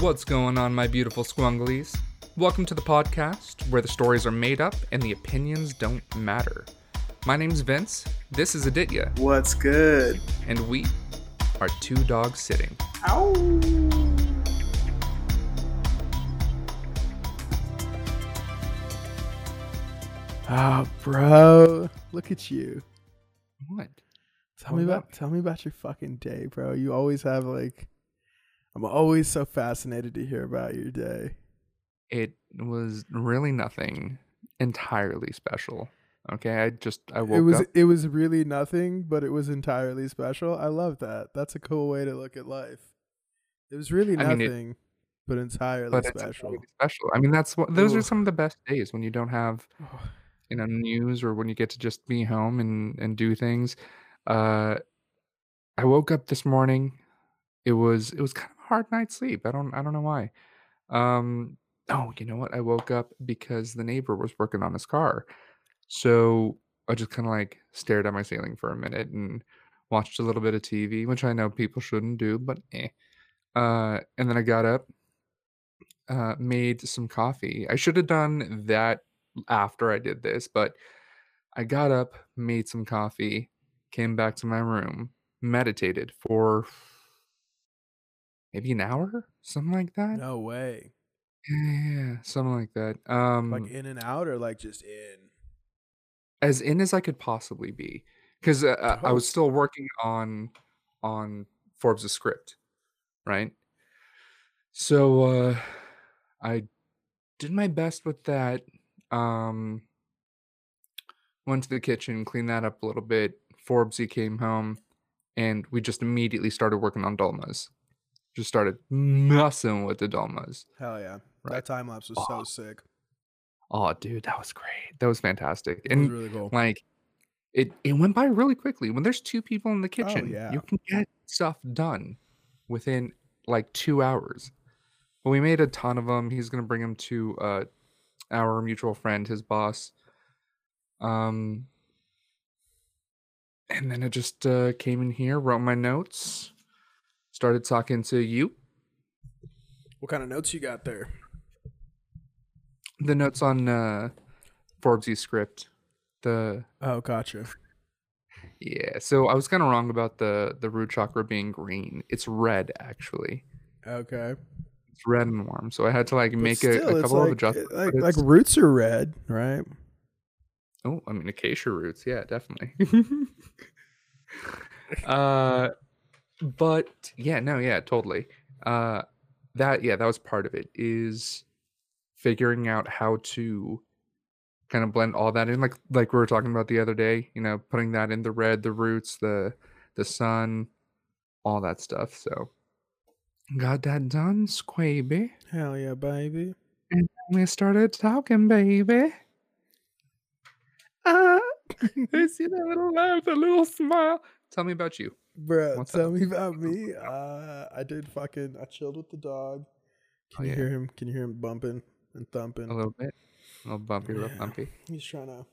What's going on, my beautiful squunglies? Welcome to the podcast where the stories are made up and the opinions don't matter. My name's Vince, this is Aditya, What's good? and we are two dogs sitting. Ow! Ah, bro, look at you. What? Tell What me about about tell me about your fucking day, bro. You always have like I'm always so fascinated to hear about your day. It was really nothing entirely special. Okay, I just I woke It was up. it was really nothing, but it was entirely special. I love that. That's a cool way to look at life. It was really I mean, it- nothing, but entirely But special. entirely special. I mean, that's what those Ooh. are some of the best days when you don't have you know news or when you get to just be home and and do things. Uh, I woke up this morning. It was it was kind hard night's sleep. I don't I don't know why. Um, oh, you know what? I woke up because the neighbor was working on his car. So I just kind of like stared at my ceiling for a minute and watched a little bit of TV, which I know people shouldn't do, but eh. Uh, and then I got up, uh, made some coffee. I should have done that after I did this, but I got up, made some coffee, came back to my room, meditated for maybe an hour, something like that. no way. Yeah, something like that. Um, Like in and out or like just in? as in as I could possibly be, because uh, uh, I was still working on on Forbes' script, right? So uh, I did my best with that. Um, went to the kitchen, cleaned that up a little bit. Forbesy came home, and we just immediately started working on Dolmas. Just started messing with the Dolmas. Hell yeah. Right. That time lapse was Oh, so sick. Oh, dude, that was great. That was fantastic. It was And really cool. like it it went by really quickly. When there's two people in the kitchen, Oh, yeah. you can get stuff done within like 2 hours. But we made a ton of them. He's going to bring them to uh our mutual friend, his boss. Um and then I just uh, came in here, wrote my notes, started talking to you. What kind of notes you got there? The notes on uh Forbes' script. The Oh, gotcha. Yeah, so I was kind of wrong about the the root chakra being green. It's red actually. Okay. It's red and warm. So I had to like But make a, still, a it's couple of adjustments. Like, like roots are red, right? oh, I mean acacia roots. Yeah, definitely. uh, but yeah, no, yeah, totally. Uh, that yeah, that was part of it. Is figuring out how to kind of blend all that in, like like we were talking about the other day. You know, putting that in the red, the roots, the the sun, all that stuff. So got that done, Squaby. Hell yeah, baby. And then we started talking, baby. Ah, I see that little laugh, that little smile. Tell me about you. Bro, What's tell up? me about me. Uh, I did fucking. I chilled with the dog. Can Oh, you yeah. hear him? Can you hear him bumping and thumping? A little bit. A little bumpy, a little bumpy. He's trying to.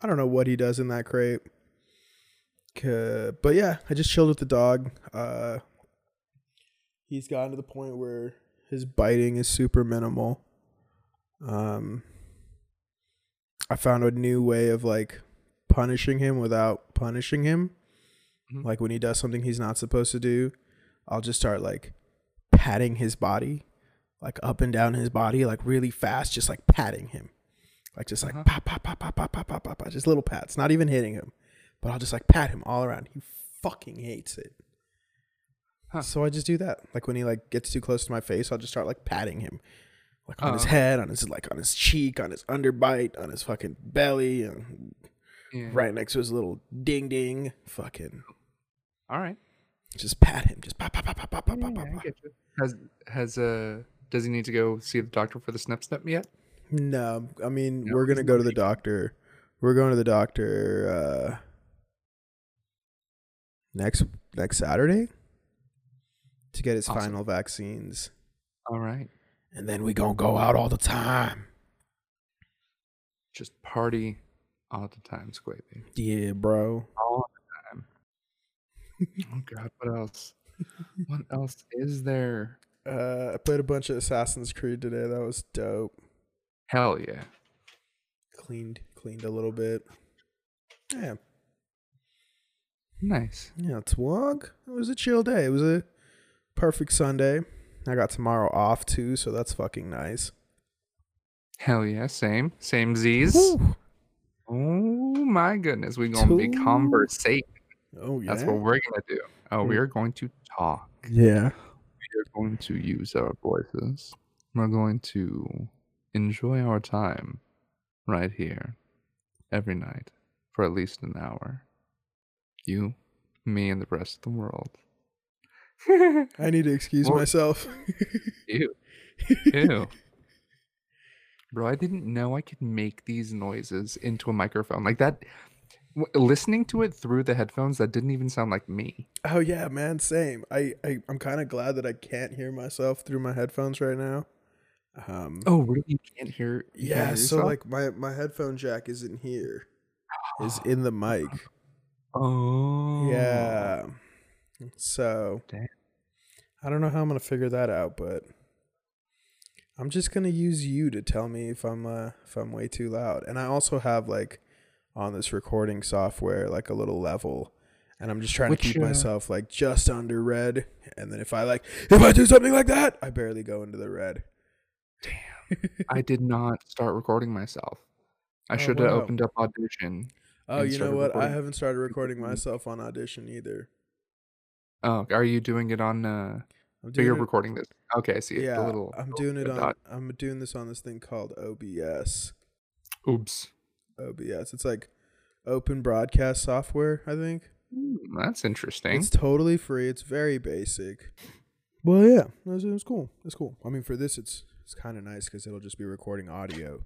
I don't know what he does in that crate. But yeah, I just chilled with the dog. Uh, he's gotten to the point where his biting is super minimal. Um, I found a new way of like punishing him without punishing him. Mhm. Like when he does something he's not supposed to do, I'll just start like patting his body, like up and down his body, like really fast, just like patting him. Like just like Uh-huh. pop, pop, pop, pop, pop, pop, pop, pop, just little pats, not even hitting him, but I'll just like pat him all around. He fucking hates it. Huh. So I just do that. Like when he like gets too close to my face, I'll just start like patting him, like on his Oh. head, on his like on his cheek, on his underbite, on his fucking belly, and Yeah. right next to his little ding ding. Fucking All right. just pat him, just pop, pop, pop, pop, pop, pop, Yeah, pop, pop. Has has uh does he need to go see the doctor for the snip snip yet? No, I mean No, we're gonna go to the doctor. We're going to the doctor uh next next Saturday to get his Awesome. final vaccines, All right. and then we gonna go out all the time. Just party all the time, Squaby. Yeah, bro. All the time. Oh God, what else? what else is there? Uh, I played a bunch of Assassin's Creed today. That was dope. Hell yeah. Cleaned, cleaned a little bit. Yeah, Nice. yeah. Twog. It was a chill day. It was a perfect Sunday. I got tomorrow off too, so that's fucking nice. Hell yeah. Same. Same Z's. Woo. Oh my goodness. We're gonna be conversate. Oh yeah. That's what we're gonna do. Oh, we Mm. are going to talk. yeah. We are going to use our voices. We're going to enjoy our time right here every night for at least an hour. You, me, and the rest of the world. I need to excuse myself. Ew. Ew. Bro, I didn't know I could make these noises into a microphone. Like that, listening to it through the headphones, that didn't even sound like me. Oh yeah, man, same. I, I I'm kind of glad that I can't hear myself through my headphones right now. Um Oh, really? You can't hear? you can't yeah, hear so like my my headphone jack isn't here. Is in the mic. Oh. Yeah. So Damn. I don't know how I'm going to figure that out, but I'm just going to use you to tell me if I'm uh if I'm way too loud. And I also have like on this recording software like a little level and I'm just trying Which, to keep uh, myself like just under red and then if I like if I do something like that, I barely go into the red. Damn. I did not start recording myself. I Oh, should have wow. opened up Audition. Oh, you know what? I haven't started recording myself on Audition either. Oh, are you doing it on? Uh, I'm so you're it- recording this? Okay, I see. Yeah, little. I'm doing it on. dot. I'm doing this on this thing called OBS. Oops. OBS. It's like open broadcast software. I think Hmm, That's interesting. it's totally free. It's very basic. Well, yeah, it's, it's cool. It's cool. I mean, for this, it's it's kind of nice because it'll just be recording audio.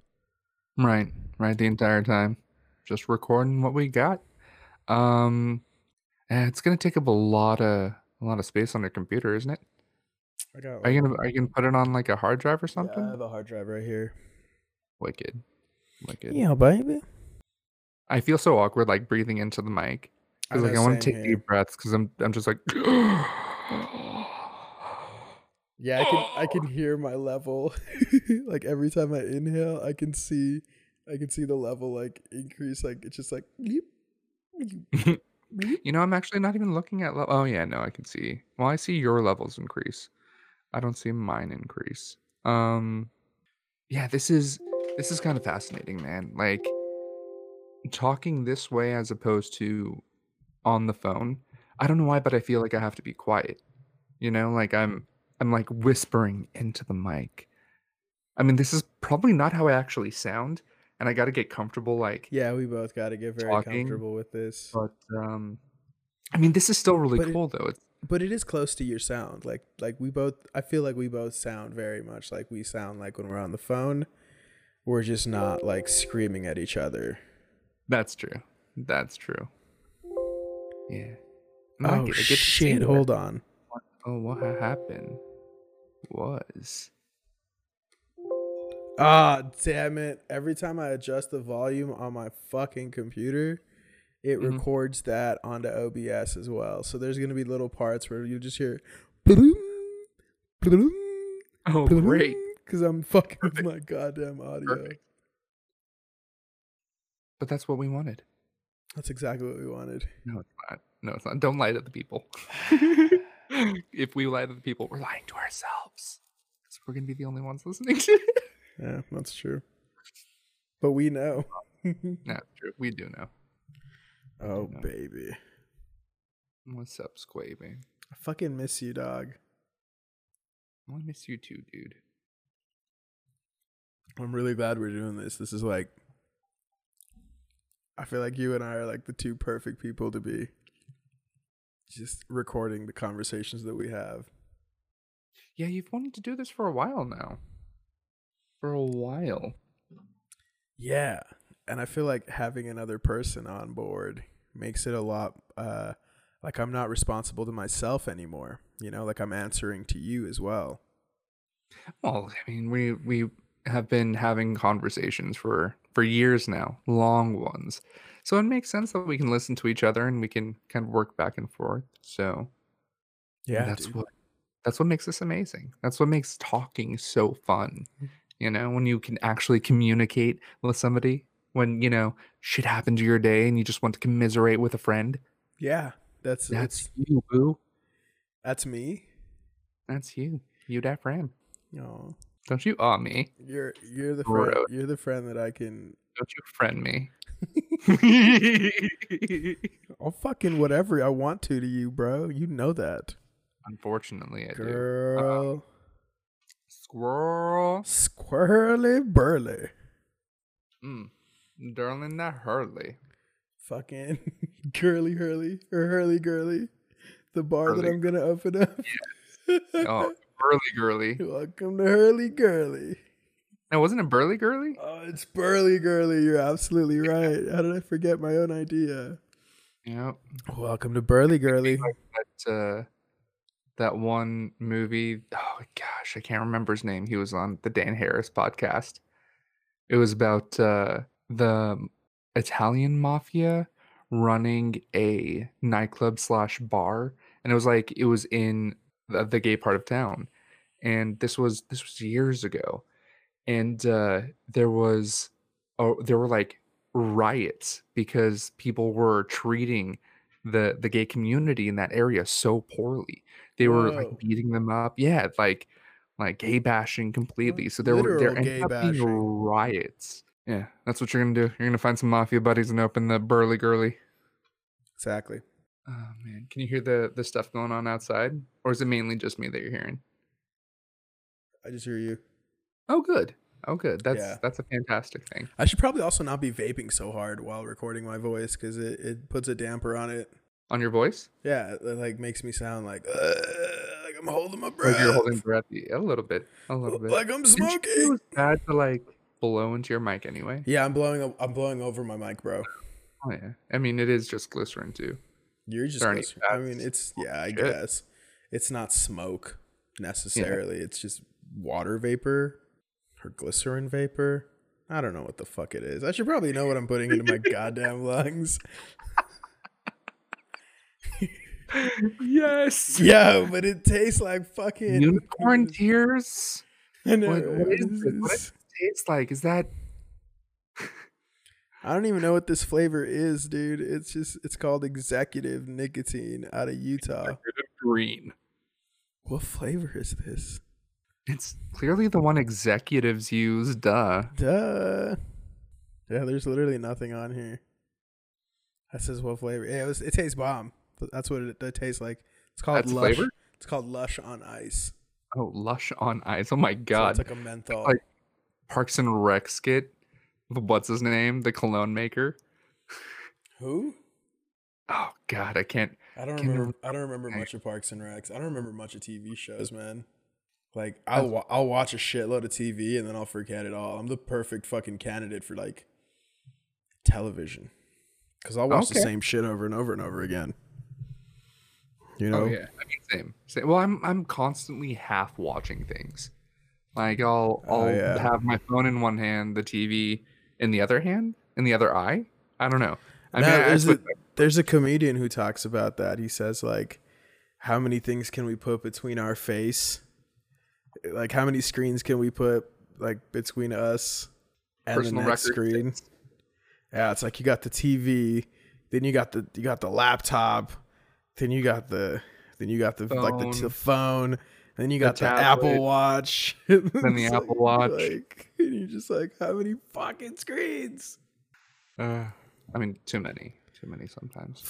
Right, right. The entire time, just recording what we got. Um, and it's gonna take up a lot of a lot of space on your computer, isn't it? I got. Are you gonna are you gonna put it on like a hard drive or Yeah, something? I have a hard drive right here. Wicked, wicked. Yeah, baby. I feel so awkward like breathing into the mic because like I want to take deep breaths because I'm I'm just like. Yeah, I can I can hear my level. like every time I inhale, I can see I can see the level like increase. Like it's just like. You know, I'm actually not even looking at. Le- oh yeah, no, I can see. Well, I see your levels increase. I don't see mine increase. Um, yeah, this is this is kind of fascinating, man. Like talking this way as opposed to on the phone. I don't know why, but I feel like I have to be quiet. You know, like I'm I'm like whispering into the mic. I mean, this is probably not how I actually sound, and I got to get comfortable like Yeah, we both got to get very Talking. comfortable with this. but um I mean this is still really But it- cool though. It's But it is close to your sound. Like like we both I feel like we both sound very much like we sound like when we're on the phone. We're just not like screaming at each other. that's true. That's true. Yeah. I Oh get- I get shit, that. hold on. Oh, what happened? Was Ah, damn it. Every time I adjust the volume on my fucking computer, it Mhm. records that onto OBS as well. So there's going to be little parts where you just hear bloom, bloom, oh great, Because I'm fucking with my goddamn audio. perfect. But that's what we wanted. That's exactly what we wanted. No, it's not. No, it's not. Don't lie to the people. if we lie to the people, we're lying to ourselves. So we're gonna be the only ones listening. to Yeah, that's true. But we know. no, true. We do know. oh, know. baby. What's up, Squaby? I fucking miss you, dog. I miss you too, dude. I'm really glad we're doing this. This is like, I feel like you and I are like the two perfect people to be just recording the conversations that we have. Yeah, you've wanted to do this for a while now. For a while. Yeah. And I feel like having another person on board makes it a lot, uh, like I'm not responsible to myself anymore. You know, like I'm answering to you as well. Well, I mean, we we have been having conversations for for years now, long ones. So it makes sense that we can listen to each other and we can kind of work back and forth. So Yeah. that's dude. what That's what makes this amazing. That's what makes talking so fun. You know, when you can actually communicate with somebody, when, you know, shit happened to your day and you just want to commiserate with a friend. Yeah, that's That's that's you, boo. that's me. That's you. You that friend. No, Don't you awe me. you're you're the friend. You're the friend that I can. Don't you friend me. I'll fucking whatever I want to to you, bro. You know that, Unfortunately, I do. girl. Squirrel. Squirrely burly. Mm. Darling that Hurley. Fucking girly hurly or hurly girly. The bar that I'm gonna open up. Oh, Burly Girly. Welcome to Hurly Girly. Now, wasn't it Burly Girly? Oh, it's Burly Girly. You're absolutely right. How did I forget my own idea? Yeah. Welcome to Burly Girly. That, uh, that one movie. Oh, gosh. I can't remember his name. He was on the Dan Harris podcast. It was about uh, the Italian mafia running a nightclub slash bar. And it was like, it was in the, the gay part of town. And this was this was years ago. And uh, there was oh there were like riots because people were treating the the gay community in that area so poorly. They were Whoa. like beating them up. Yeah, like like gay bashing completely. So there were there Literal ended up being riots. Yeah, that's what you're gonna do. You're gonna find some mafia buddies and open the burly girly. Exactly. Oh man, can you hear the the stuff going on outside, or is it mainly just me that you're hearing? I just hear you. Oh, good. Oh, good. That's Yeah. that's a fantastic thing. I should probably also not be vaping so hard while recording my voice because it, it puts a damper on it. On your voice, Yeah, it, like makes me sound like uh, like I'm holding my breath. like you're holding breath. A little bit, a little bit. like I'm say It smoking. was bad to like blow into your mic anyway. Yeah, I'm blowing. I'm blowing over my mic, bro. Oh yeah. I mean, it is just glycerin too. You're just. There aren't glycer- any I mean, it's yeah. I Shit. guess it's not smoke necessarily. It's just water vapor or glycerin vapor. I don't know what the fuck it is. I should probably know what I'm putting into my goddamn lungs. yes. Yo, but it tastes like fucking Unicorn tears. I know. What, what is this? What does it taste like? Is that I don't even know what this flavor is, dude. It's just it's called executive nicotine out of Utah. green? What flavor is this? It's clearly the one executives use. Duh. Duh. Yeah, there's literally nothing on here. That says what flavor. Yeah, it, was, it tastes bomb. That's what it, it tastes like. It's called That's lush. flavor? It's called lush on ice. Oh, Lush on Ice. Oh my So god. it's like a menthol. like- Parks and Rec skit. What's his name? The cologne maker. Who? Oh god, I can't. I don't Can you remember. I don't remember much of Parks and Recs. I don't remember much of TV shows, man. Like I'll wa- I'll watch a shitload of TV and then I'll forget it all. I'm the perfect fucking candidate for like television, because I'll watch the same shit over and over and over again. You oh, know? Oh yeah, I mean same. same. Well, I'm I'm constantly half watching things. Like I'll Oh, I'll yeah. have my phone in one hand, the TV in the other hand, in the other eye. I don't know. I No, mean, I there's, a, there's a comedian who talks about that. He says like, how many things can we put between our face? Like how many screens can we put like between us and personal the next screen? Yeah, it's like you got the TV, then you got the you got the laptop, then you got the then you got the like the, Phone. the phone, then you got the, tablet, Apple Watch, then the Apple Watch. Like, and you're just like, how many fucking screens? Uh, I mean, too many, too many sometimes.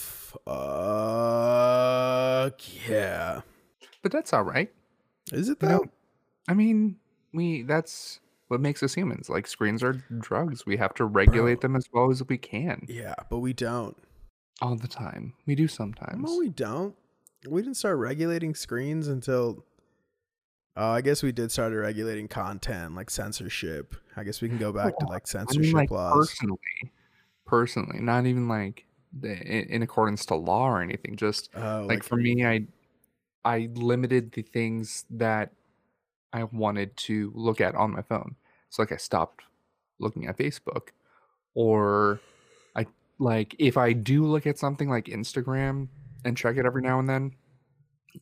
Fuck yeah. But that's all right. Is it You though? know, I mean, we that's what makes us humans. Like screens are drugs. We have to regulate them as well as we can yeah, but we don't. all the time. We do sometimes. No, we don't. We didn't start regulating screens until. Oh, I guess we did start regulating content like censorship. I guess we can go back to like I censorship mean, like laws. personally, personally, not even like the, in, in accordance to law or anything. Just Oh, like, for me, I I limited the things that I wanted to look at on my phone. So like I stopped looking at Facebook, or I like if I do look at something like Instagram and check it every now and then,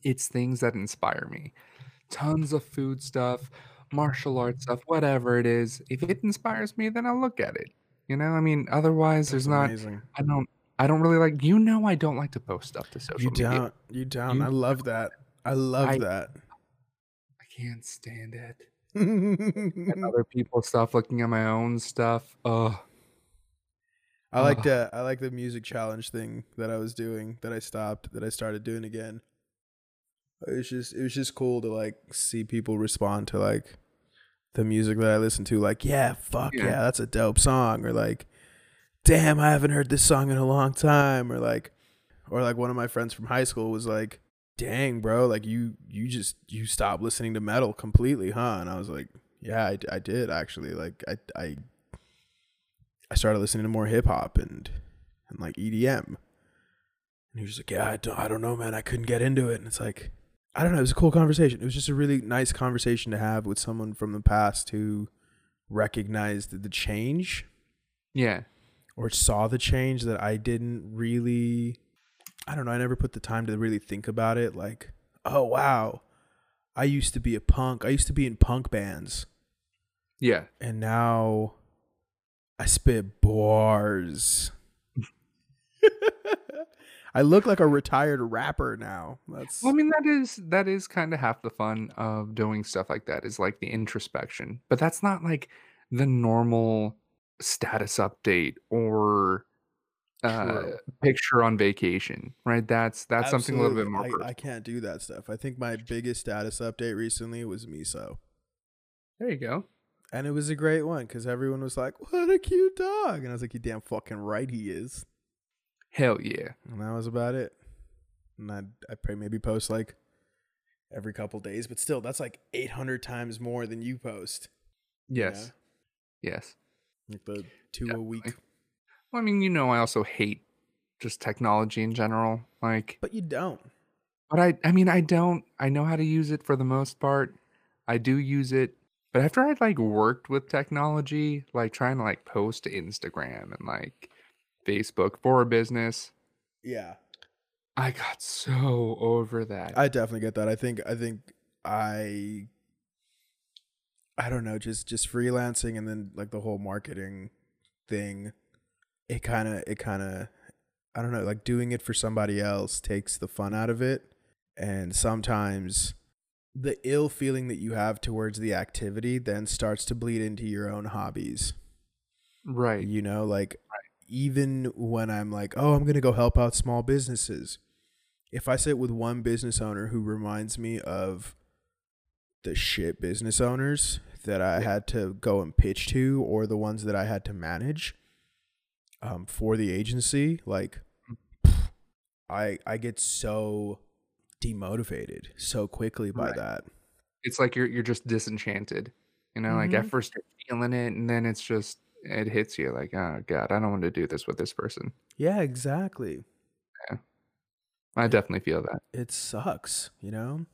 It's things that inspire me. Tons of food stuff, martial arts stuff, whatever it is. If it inspires me, then I'll look at it. You know, I mean, otherwise That's there's not amazing. I don't I don't really like you know I don't like to post stuff to You social media. You don't. You don't. You I love that. I love I that. I can't stand it. And other people's stuff, looking at my own stuff. Ugh. I like the I like the music challenge thing that I was doing that I stopped that I started doing again. It was just it was just cool to like see people respond to like the music that I listen to. Like, yeah, fuck yeah, Yeah. that's a dope song, or like, damn, I haven't heard this song in a long time, or like, or like one of my friends from high school was like, dang, bro, like you you just you stopped listening to metal completely, huh? And I was like, yeah, I, I did actually. Like, I I I started listening to more hip hop and and like EDM. And he was like, "Yeah, I don't, I don't know, man. I couldn't get into it." And it's like, I don't know. It was a cool conversation. It was just a really nice conversation to have with someone from the past who recognized the change Yeah. or saw the change that I didn't really. I don't know. I never put the time to really think about it. Like, oh wow, I used to be a punk. I used to be in punk bands Yeah. and now I spit bars. I look like a retired rapper now. That's Well, I mean that is that is kind of half the fun of doing stuff like that is like the introspection. But that's not like the normal status update or uh picture on vacation, right? That's that's something a little bit more Absolutely. personal. I, I can't do that stuff. I think my biggest status update recently was miso, There you go. and it was a great one because everyone was like, "What a cute dog," and I was like, "You damn fucking right he is," Hell yeah. and that was about it. And I I probably maybe post like every couple days, but still, that's like eight hundred times more than you post. Yes. Yes. like the two a week. Well, I mean, you know, I also hate just technology in general. Like But you don't. But I I mean, I don't I know how to use it for the most part. I do use it, but after I'd like worked with technology, like trying to like post to Instagram and like Facebook for a business, Yeah. I got so over that. I definitely get that. I think I think I I don't know, just just freelancing and then like the whole marketing thing it kind of it kind of I don't know, like doing it for somebody else takes the fun out of it and sometimes the ill feeling that you have towards the activity then starts to bleed into your own hobbies. right. You know, like even when I'm like, oh, I'm going to go help out small businesses. If I sit with one business owner who reminds me of the shit business owners that I had to go and pitch to or the ones that I had to manage um, for the agency, like I I get so demotivated so quickly by Right. that. It's like you're you're just disenchanted. You know, like at Mhm. first you're feeling it and then it's just it hits you like, "Oh god, I don't want to do this with this person." Yeah, exactly. Yeah. I It- definitely feel that. It sucks, you know?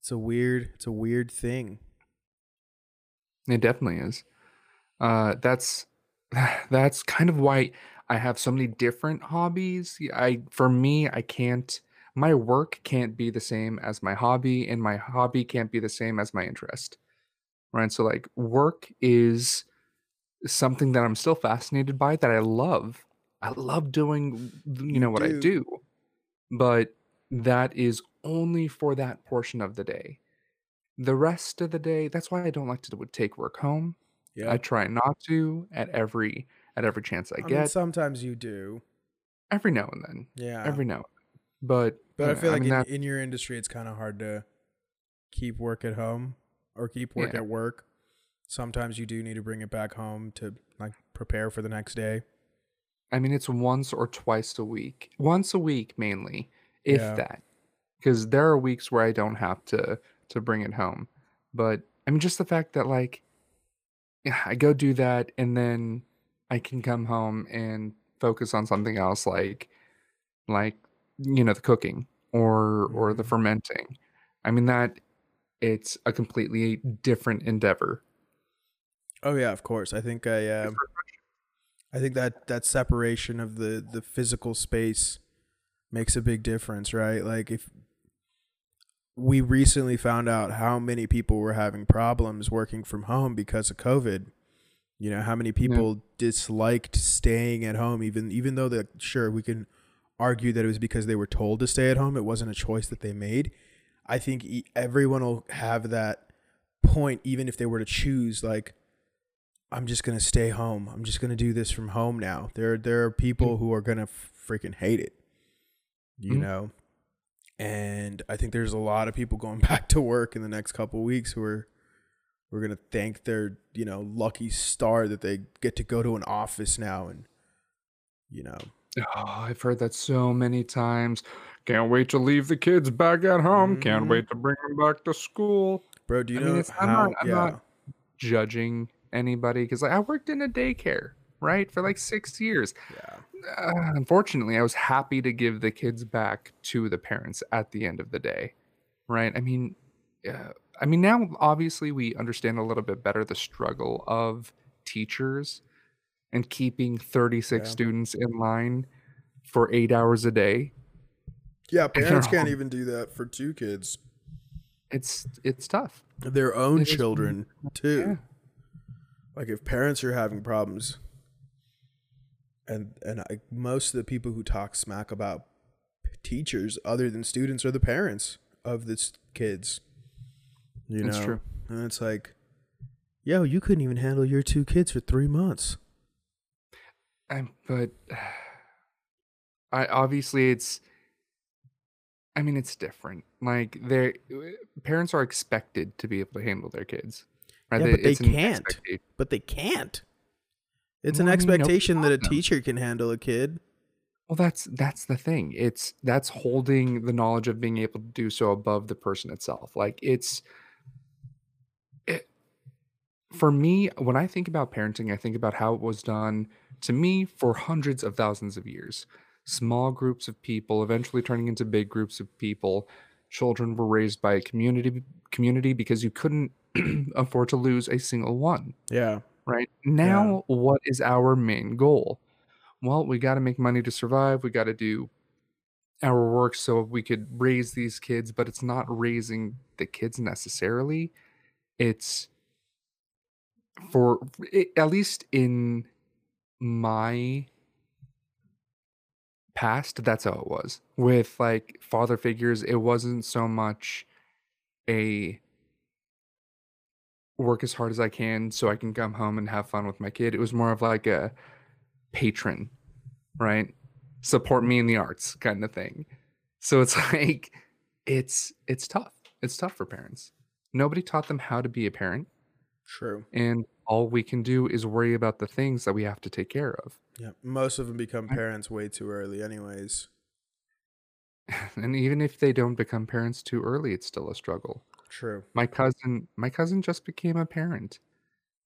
It's a weird it's a weird thing. It definitely is. Uh, that's that's kind of why I have so many different hobbies. I for me, I can't. My work can't be the same as my hobby, and my hobby can't be the same as my interest. Right. So, like, work is something that I'm still fascinated by. That I love. I love doing. You know what I do. do, but that is only for that portion of the day. The rest of the day, that's why I don't like to take work home. Yeah. I try not to at every at every chance I I mean get. sometimes you do. every now and then. Yeah. Every now and then. But but I feel like mean in, in your industry it's kind of hard to keep work at home or keep work Yeah. at work. Sometimes you do need to bring it back home to like prepare for the next day. I mean it's once or twice a week. Once a week mainly, if Yeah. that. Because there are weeks where I don't have to to bring it home. But I mean just the fact that like yeah, I go do that and then I can come home and focus on something else like like you know the cooking or or the Mhm. fermenting. I mean that it's a completely different endeavor. Oh yeah, of course. I think I um I think that that separation of the the physical space makes a big difference, right? Like if we recently found out how many people were having problems working from home because of COVID. You know, how many people disliked staying at home even even though that sure we can argue that it was because they were told to stay at home, it wasn't a choice that they made. I think everyone will have that point even if they were to choose like I'm just going to stay home. I'm just going to do this from home now. There there are people who are going to freaking hate it. You Mhm. know. And I think there's a lot of people going back to work in the next couple of weeks who are we're going to thank their, you know, lucky star that they get to go to an office now and you know. Oh, I've heard that so many times. Can't wait to leave the kids back at home. Can't Mhm. wait to bring them back to school. Bro, do you I know mean, it's, I'm how not, I'm yeah. not judging anybody because like, I worked in a daycare, right, for like six years. yeah. Uh, unfortunately, I was happy to give the kids back to the parents at the end of the day, right? I mean, uh, I mean now obviously we understand a little bit better the struggle of teachers and keeping 36 Yeah. students in line for eight hours a day. Yeah, parents can't even do that for two kids. It's it's tough. Their own It is- children too. Yeah. Like if parents are having problems and and I, most of the people who talk smack about teachers other than students are the parents of the kids. You That's know. true. And it's like yo, you couldn't even handle your two kids for 3 months. I, but I obviously it's I mean it's different. Like they parents are expected to be able to handle their kids. Right? Yeah, but they can't. But they can't. It's Well, an I mean, expectation that a teacher can handle a kid. Well, that's that's the thing. It's that's holding the knowledge of being able to do so above the person itself. Like it's it, for me when I think about parenting, I think about how it was done to me for hundreds of thousands of years. Small groups of people eventually turning into big groups of people. Children were raised by a community community because you couldn't afford to lose a single one Yeah. right? Now, what is our main goal? Well, we got to make money to survive. We got to do our work so we could raise these kids, but it's not raising the kids necessarily. It's for at least in my past, that's how it was with like father figures. It wasn't so much a work as hard as I can so I can come home and have fun with my kid. It was more of like a patron, right? Support me in the arts kind of thing. So it's like it's it's tough. It's tough for parents. Nobody taught them how to be a parent, True. and all we can do is worry about the things that we have to take care of. Yeah. Most of them become parents way too early anyways. And even if they don't become parents too early, it's still a struggle. True. My cousin, my cousin just became a parent.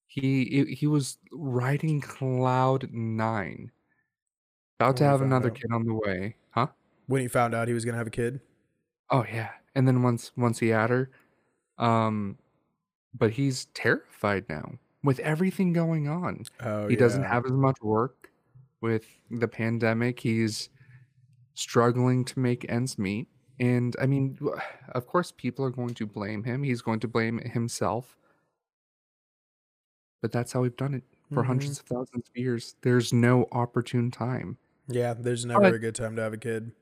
He he was riding cloud nine, about to When he have another out. kid on the way, huh? When he found out he was gonna have a kid. Oh yeah, and then once once he had her, um, but he's terrified now with everything going on. Oh he doesn't have as much work with the pandemic. He's struggling to make ends meet. And I mean, of course, people are going to blame him. He's going to blame himself. But that's how we've done it for Mhm. hundreds of thousands of years. There's no opportune time. Yeah, there's never But- a good time to have a kid.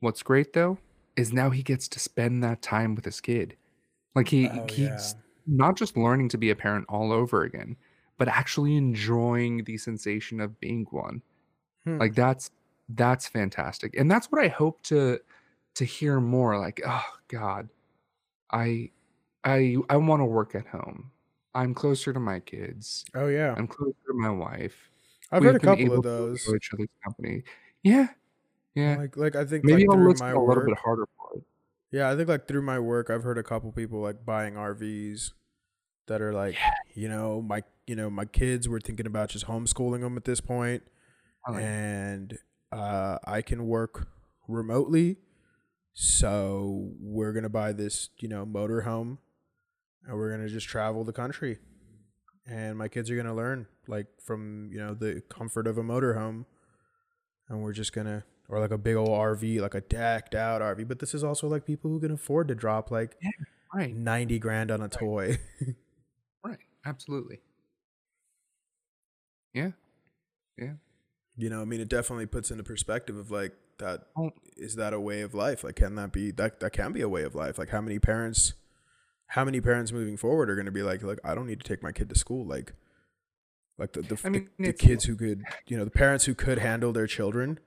What's great though is now he gets to spend that time with his kid. Like he Oh, he's yeah. not just learning to be a parent all over again, but actually enjoying the sensation of being one. Hmm. Like that's that's fantastic. And that's what I hope to to hear more like, oh god, I I I want to work at home. I'm closer to my kids. Oh yeah. I'm closer to my wife. I've We've heard a couple of those. each other's company. Yeah. Yeah. Like like I think Maybe like I'll through listen my a little bit harder for it. Yeah, I think like through my work I've heard a couple people like buying RVs that are like, you know, my you know, my kids were thinking about just homeschooling them at this point like and uh I can work remotely. So we're going to buy this, you know, motorhome and we're going to just travel the country. And my kids are going to learn like from, you know, the comfort of a motorhome and we're just going to or like a big old RV, like a decked out RV. But this is also like people who can afford to drop like Right. ninety grand on a toy. Right. Absolutely. Yeah. Yeah. You know, I mean, it definitely puts into perspective of like that. Well- Is that a way of life? Like, can that be that? That can be a way of life. Like, how many parents? How many parents moving forward are going to be like, like I don't need to take my kid to school, like, like the the, I mean, the, the kids who could, you know, the parents who could handle their children,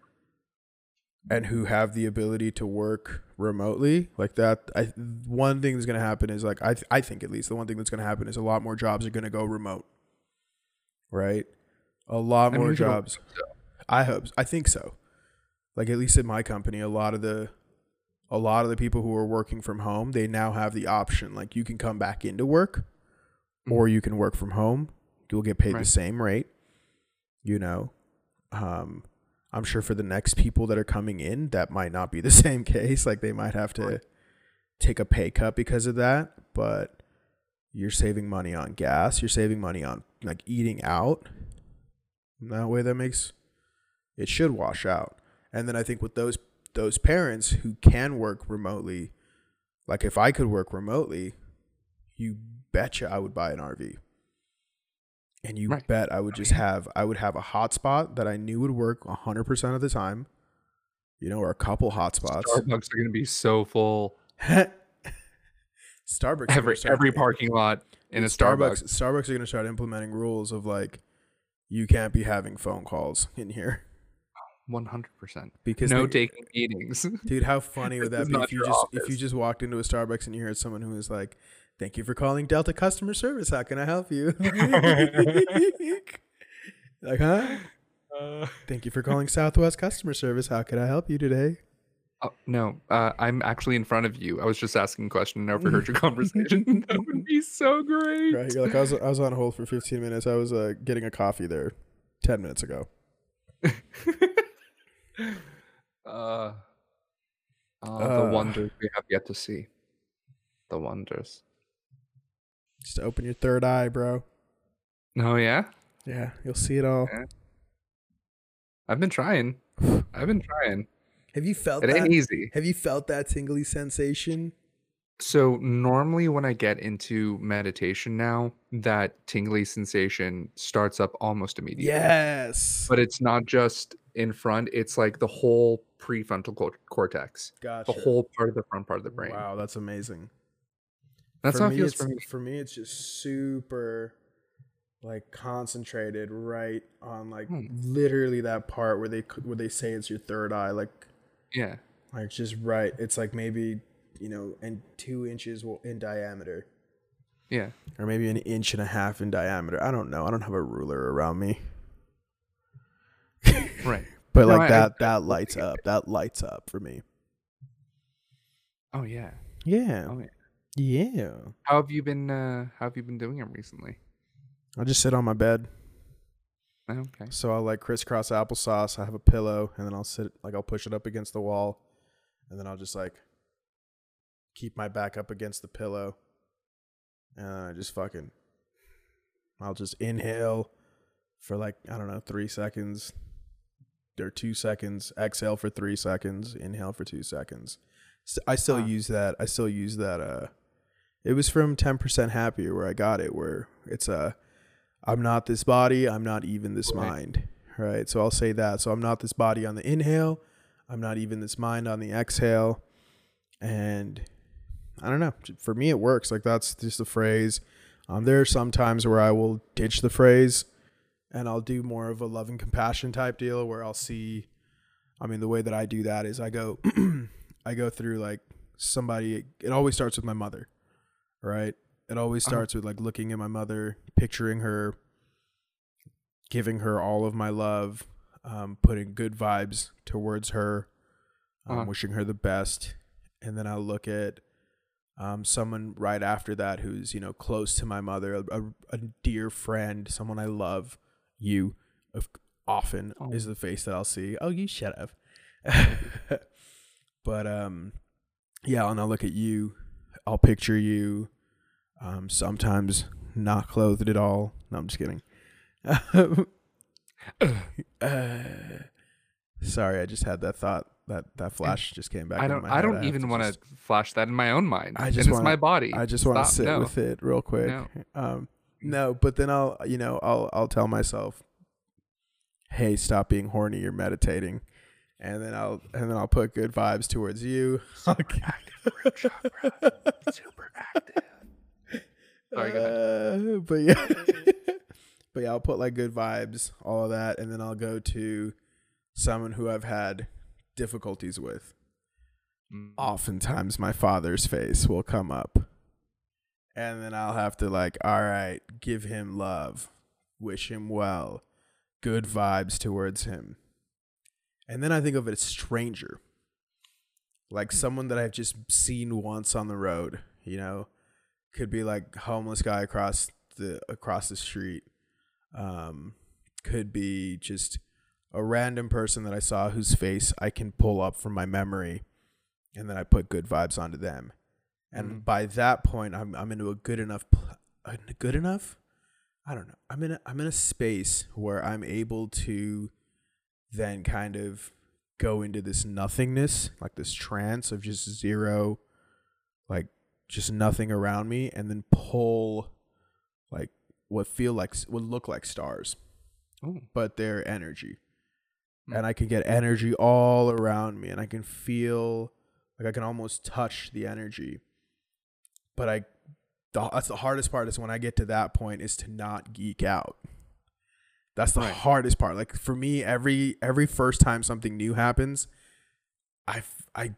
and who have the ability to work remotely, like that. I one thing that's going to happen is like I th- I think at least the one thing that's going to happen is a lot more jobs are going to go remote, right? A lot I mean, more jobs. I hope. I think so. Like at least in my company, a lot of the, a lot of the people who are working from home, they now have the option. Like you can come back into work, or you can work from home. You'll get paid Right. the same rate. You know, um, I'm sure for the next people that are coming in, that might not be the same case. Like they might have to take a pay cut because of that. But you're saving money on gas. You're saving money on like eating out. And that way, that makes it should wash out. And then I think with those those parents who can work remotely, like if I could work remotely, you betcha I would buy an RV. And you Right. bet I would just have I would have a hotspot that I knew would work 100% of the time. You know, or a couple hotspots. Starbucks are going to be so full. Starbucks Every start- every parking lot in a Dude, Starbucks. Starbucks are going to start implementing rules of like you can't be having phone calls in here One hundred percent. because No they- taking meetings. Dude, how funny would that be if you your just if you just walked into a Starbucks and you heard someone who was like, "Thank you for calling Delta customer service. How can I help you?" like, huh? Thank you for calling Southwest customer service. How can I help you today? Oh, no, uh, I'm actually in front of you. I was just asking a question and overheard your conversation. that would be so great. Right? You're like, I was I was on hold for 15 minutes. I was uh, getting a coffee there 10 minutes ago. Uh, uh, the Uh. wonders we have yet to see. The wonders. Just open your third eye, bro. Oh yeah, Yeah, you'll see it all. I've been trying. I've been trying. Have you felt It ain't easy. Have you felt that tingly sensation? So normally when I get into meditation now, that tingly sensation starts up almost immediately. Yes. But it's not just in front, it's like the whole prefrontal cor- cortex. Gotcha. The whole part of the front part of the brain. Wow, that's amazing. That's for how it feels for me. For me, it's just super, like concentrated right on like Hmm. literally that part where they where they say it's your third eye, like Yeah. like just right. It's like maybe you know, and two inches in diameter, Yeah. or maybe an inch and a half in diameter. I don't know. I don't have a ruler around me, Right. but No, like I- I- that I that lights up. That lights up for me. Oh yeah. Yeah. Oh yeah. Yeah. How have you been uh how have you been doing them recently? I'll just sit on my bed. Oh, okay. So I'll like crisscross applesauce. I have a pillow, and then I'll sit like I'll push it up against the wall, and then I'll just like keep my back up against the pillow, and I just fucking I'll just inhale for like I don't know three seconds or two seconds, exhale for three seconds, inhale for two seconds. I still Huh. use that. I still use that. Uh, it was from Ten Percent Happier where I got it. Where it's a I'm not this body, I'm not even this Right. mind. Right. So I'll say that. So I'm not this body on the inhale, I'm not even this mind on the exhale. And I don't know. For me it works. Like that's just the phrase. Um there are some times where I will ditch the phrase and I'll do more of a love and compassion type deal where I'll see I mean the way that I do that is I go I go through like somebody it always starts with my mother. Right? It always Uh-huh. starts with like looking at my mother, picturing her, giving her all of my love, um, putting good vibes towards her, um, Uh-huh. wishing her the best, and then I'll look at um, someone right after that who's you know close to my mother, a, a, a dear friend, someone I love. You, of often Oh. is the face that I'll see. Oh, you shut up. but um, yeah, and I'll look at you. I'll picture you. Um, sometimes not clothed at all. No, I'm just kidding. uh, Sorry, I just had that thought. That that flash just came back. I don't. I don't have even want just- to flash that in my own mind. I just it's wanna- my body. I just want to sit no. with it real quick. No. Um, no, but then I'll, you know, I'll, I'll tell myself, "Hey, stop being horny. You're meditating," and then I'll, and then I'll put good vibes towards you. Super active root chakra. Super active. Sorry, go Uh, but yeah, but yeah, I'll put like good vibes, all of that, and then I'll go to someone who I've had difficulties with. Mm. oftentimes my father's face will come up and then i'll have to like all right give him love wish him well good vibes towards him. And then i think of a stranger. Like someone that i've just seen once on the road you know? Could be like homeless guy across the across the street. Um could be just a random person that i saw whose face i can pull up from my memory and then I put good vibes onto them. And Mhm. by that point, I'm I'm into a good enough, good enough. I don't know. I'm in a, I'm in a space where I'm able to then kind of go into this nothingness, like this trance of just zero, like just nothing around me, and then pull like what feel like would look like stars, Ooh. but they're energy Mm. and I can get energy all around me and I can feel like I can almost touch the energy. But I the, that's the hardest part is when I get to that point is to not geek out. That's the Right. hardest part. Like for me every every first time something new happens, I I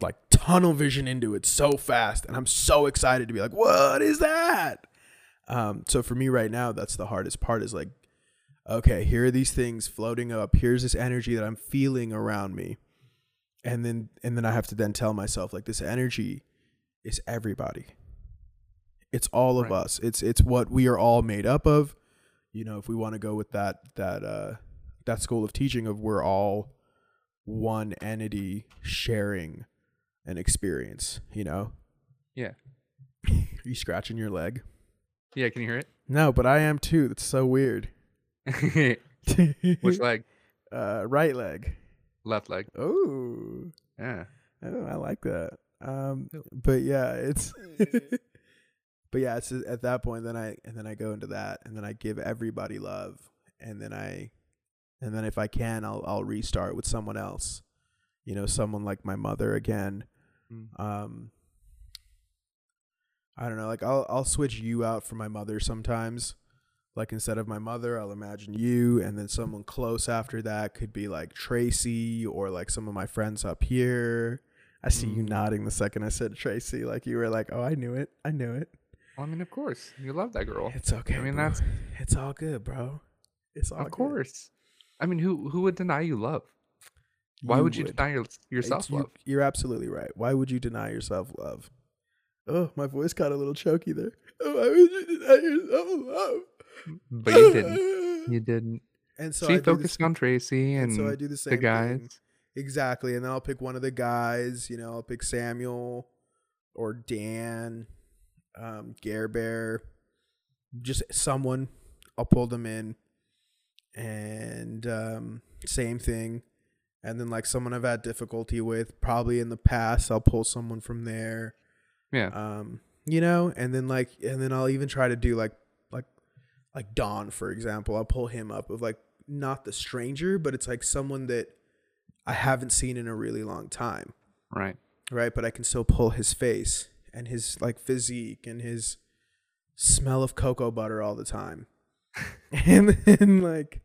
like tunnel vision into it so fast and I'm so excited to be like, "What is that?" Um so for me right now that's the hardest part is like okay, here are these things floating up. Here's this energy that I'm feeling around me. And then and then I have to then tell myself like this energy is everybody. It's all of Right. us. It's it's what we are all made up of. You know, if we want to go with that that uh that school of teaching of we're all one entity sharing an experience, you know? Yeah. Are you scratching your leg? Yeah. Can you hear it? No, but I am too. That's so weird. Which leg? uh, right leg. Left leg. Oh, Yeah. oh, I like that. Um, but yeah, it's. but yeah, it's at that point. Then I and then I go into that, and then I give everybody love, and then I, and then if I can, I'll I'll restart with someone else. You know, someone like my mother again. Mm. Um, I don't know. Like I'll I'll switch you out for my mother sometimes. Like instead of my mother, I'll imagine you, and then someone close after that could be like Tracy or like some of my friends up here. I see you Mm. nodding the second I said Tracy, like you were like, "Oh, I knew it, I knew it." Well, I mean, of course, you love that girl. It's okay. I mean, bro. that's it's all good, bro. It's all good. of good. course. I mean, who who would deny you love? Why would you deny your, yourself you- love? You're absolutely right. Why would you deny yourself love? Oh, my voice got a little choky there. Oh, why would you deny yourself love? But you didn't. You didn't. And so she I focused this, on Tracy and and, so I do the same the thing. Exactly. And then I'll pick one of the guys, you know, I'll pick Samuel or Dan, um, Gare Bear, just someone. I'll pull them in. And um, same thing. And then like someone I've had difficulty with, probably in the past, I'll pull someone from there. Yeah. Um, you know, and then like and then I'll even try to do like like like Don, for example. I'll pull him up of like not the stranger, but it's like someone that I haven't seen in a really long time. Right. Right. But I can still pull his face and his like physique and his smell of cocoa butter all the time. and then like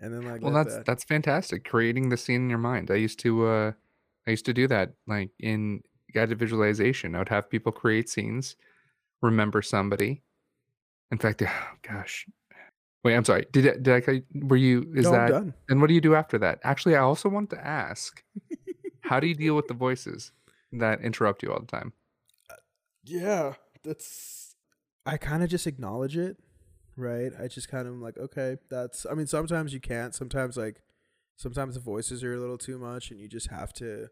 and then like Well, that's that- that's fantastic. Creating the scene in your mind. I used to uh I used to do that like in guided visualization. I would have people create scenes, remember somebody. In fact, oh, gosh. Wait, I'm sorry. Did I, did I were you is No, I'm that done. and what do you do after that? Actually, I also want to ask how do you deal with the voices that interrupt you all the time? Yeah, that's. I kind of just acknowledge it, right? I just kind of like, okay, that's. I mean, sometimes you can't. Sometimes like, sometimes the voices are a little too much, and you just have to,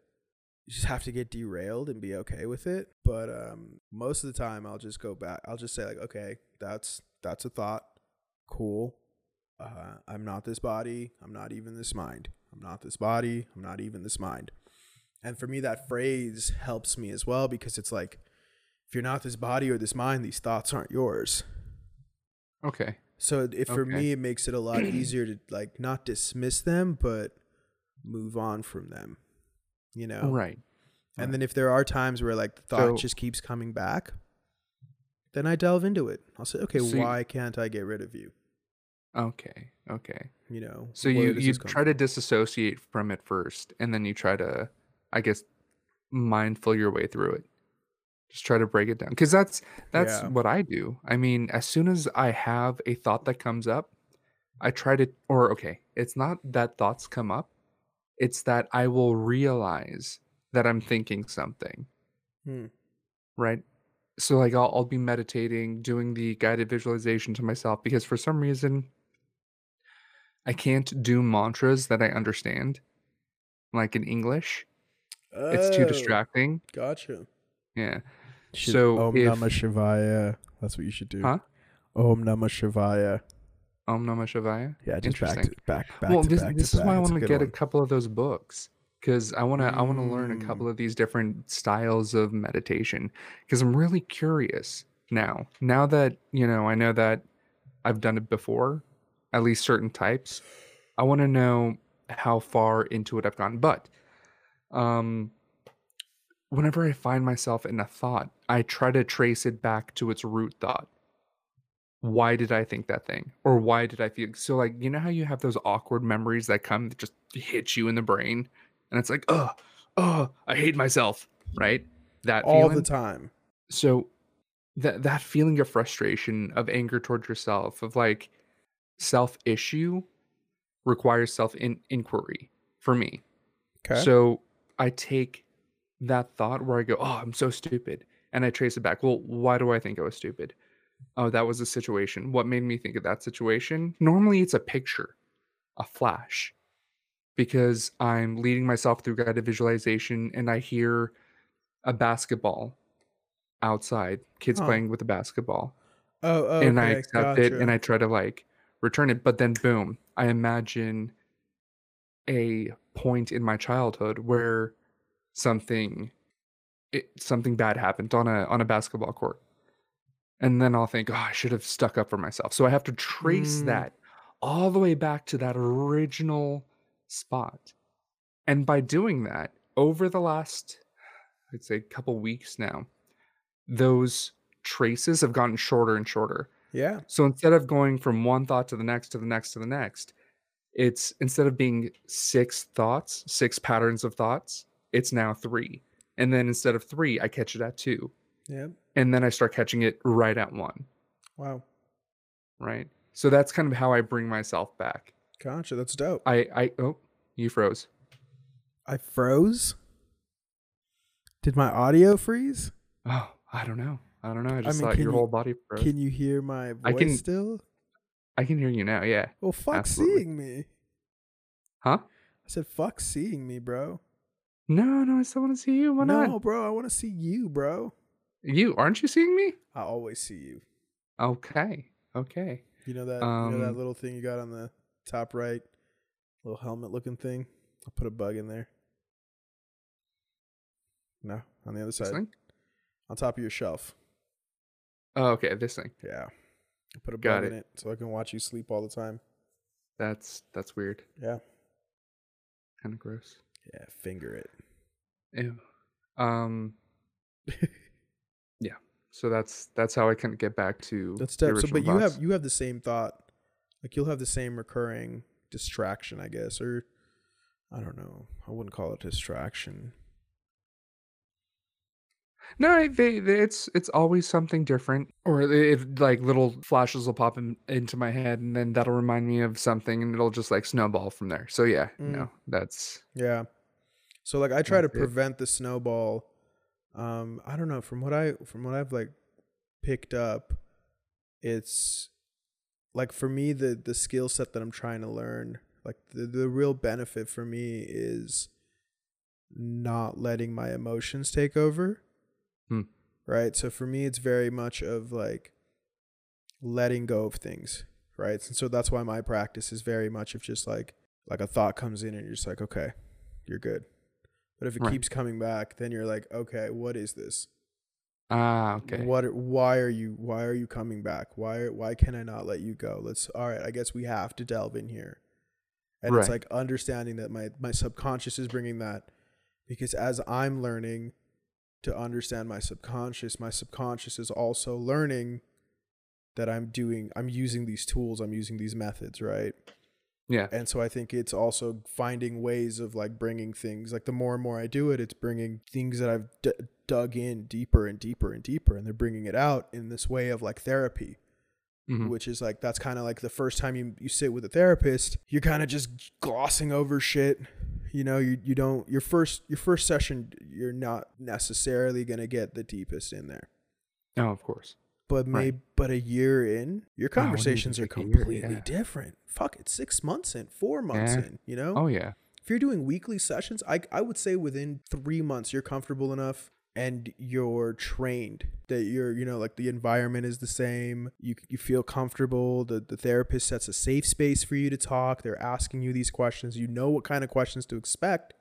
you just have to get derailed and be okay with it. But um, most of the time, I'll just go back. I'll just say like, okay, that's that's a thought. Cool. Uh, I'm not this body. I'm not even this mind. I'm not this body. I'm not even this mind. And for me, that phrase helps me as well because it's like, if you're not this body or this mind, these thoughts aren't yours. Okay. So if for Okay. me, it makes it a lot easier to like not dismiss them, but move on from them. You know, Right. And then if there are times where like the thought So- just keeps coming back, then I delve into it. I'll say, okay, So you- why can't I get rid of you? Okay. Okay. You know, So you you try to disassociate from it first, and then you try to, I guess, mindful your way through it. Just try to break it down, because that's that's Yeah. what I do. I mean, as soon as I have a thought that comes up, I try to, or okay, it's not that thoughts come up, it's that I will realize that I'm thinking something. Hmm. right? So like I'll I'll be meditating, doing the guided visualization to myself because for some reason I can't do mantras that I understand, like in English. It's too Oh, distracting. Gotcha. Yeah. Should- So Om if- Namah Shivaya. That's what you should do. Huh? Om Namah Shivaya. Om Namah Shivaya. Yeah, just back to back back well, to this back this is back. why I want to get a couple of those books because I want to I want to learn a Mm. couple of these different styles of meditation because I'm really curious now. Now that you know, I know that I've done it before, at least certain types. I want to know how far into it I've gone. But um, whenever I find myself in a thought, I try to trace it back to its root thought why did I think that thing? Or why did I feel so like you know how you have those awkward memories that come that just hit you in the brain and it's like, oh, oh, I hate myself, right? That all feeling. the time. So that that feeling of frustration, of anger towards yourself, of like self issue requires self in- inquiry for me. Okay. So I take that thought where I go, oh, I'm so stupid. And I trace it back. Well, why do I think I was stupid? Oh, that was a situation. What made me think of that situation? Normally it's a picture, a flash, because I'm leading myself through guided visualization and I hear a basketball outside, kids Huh. playing with a basketball oh, oh, and I okay, accept it and. I try to like return it. But then boom, I imagine a point in my childhood where something it, something bad happened on a on a basketball court. And then I'll think, oh, I should have stuck up for myself. So I have to trace Mm. that all the way back to that original spot. And by doing that, over the last, I'd say, couple weeks now, those traces have gotten shorter and shorter. Yeah. So instead of going from one thought to the next to the next to the next, it's instead of being six thoughts, six patterns of thoughts, it's now three. And then instead of three, I catch it at two. Yeah. And then I start catching it right at one. Wow. Right. So that's kind of how I bring myself back. Gotcha. That's dope. I, I, oh, you froze. I froze. Did my audio freeze? Oh, I don't know. I don't know. I just I mean, thought your you- whole body froze. Can you hear my voice I can- still? I can hear you now. Yeah. Well, fuck absolutely. seeing me. Huh? I said, fuck seeing me, bro. No, no, I still want to see you. Why no, not? bro, I want to see you, bro. You aren't you seeing me? I always see you. Okay. Okay. You know that you know that Um, little thing you got on the top right, little helmet looking thing. I'll put a bug in there. No, on the other This side, thing? on top of your shelf. Oh, okay. This thing. Yeah, I put a Got bug in it. it so I can watch you sleep all the time. That's that's weird. Yeah, Kind of gross. yeah, finger it. Ew. Um. yeah. So that's that's how I can get back to That's the dope. So, but you have you have the same thought, like you'll have the same recurring distraction, I guess, or I don't know. I wouldn't call it distraction. No, they, they, it's it's always something different, or if like little flashes will pop in, into my head, and then that'll remind me of something, and it'll just like snowball from there. So yeah, Mm. no, that's Yeah. So like I try to That's it. prevent the snowball. Um, I don't know from what I from what I've like picked up, it's like for me the the skill set that I'm trying to learn, like the the real benefit for me is not letting my emotions take over. Hmm. Right? So for me it's very much of like letting go of things, right? And so that's why my practice is very much of just like like a thought comes in and you're just like, okay, you're good. But if it Right. keeps coming back, then you're like, okay, what is this? Ah, okay. What? are- Why are you? Why are you coming back? Why? Why can I not let you go? Let's. All right. I guess we have to delve in here. And it's like understanding that my my subconscious is bringing that, because as I'm learning to understand my subconscious, my subconscious is also learning that I'm doing. I'm using these tools. I'm using these methods. Right. Yeah. And so I think it's also finding ways of like bringing things like the more and more I do it, it's bringing things that I've d- dug in deeper and deeper and deeper, and they're bringing it out in this way of like therapy, Mhm. which is like that's kind of like the first time you you sit with a therapist, you're kind of just glossing over shit. You know, you you don't your first your first session, you're not necessarily gonna get the deepest in there. Oh, of course. But Right. maybe but a year in, your Oh, conversations are year, completely yeah. different. Fuck it, six months in, four months Yeah. in, you know? Oh yeah. if you're doing weekly sessions, I I would say within three months you're comfortable enough and you're trained that you're you know like the environment is the same. You you feel comfortable. The the therapist sets a safe space for you to talk. They're asking you these questions. You know what kind of questions to expect.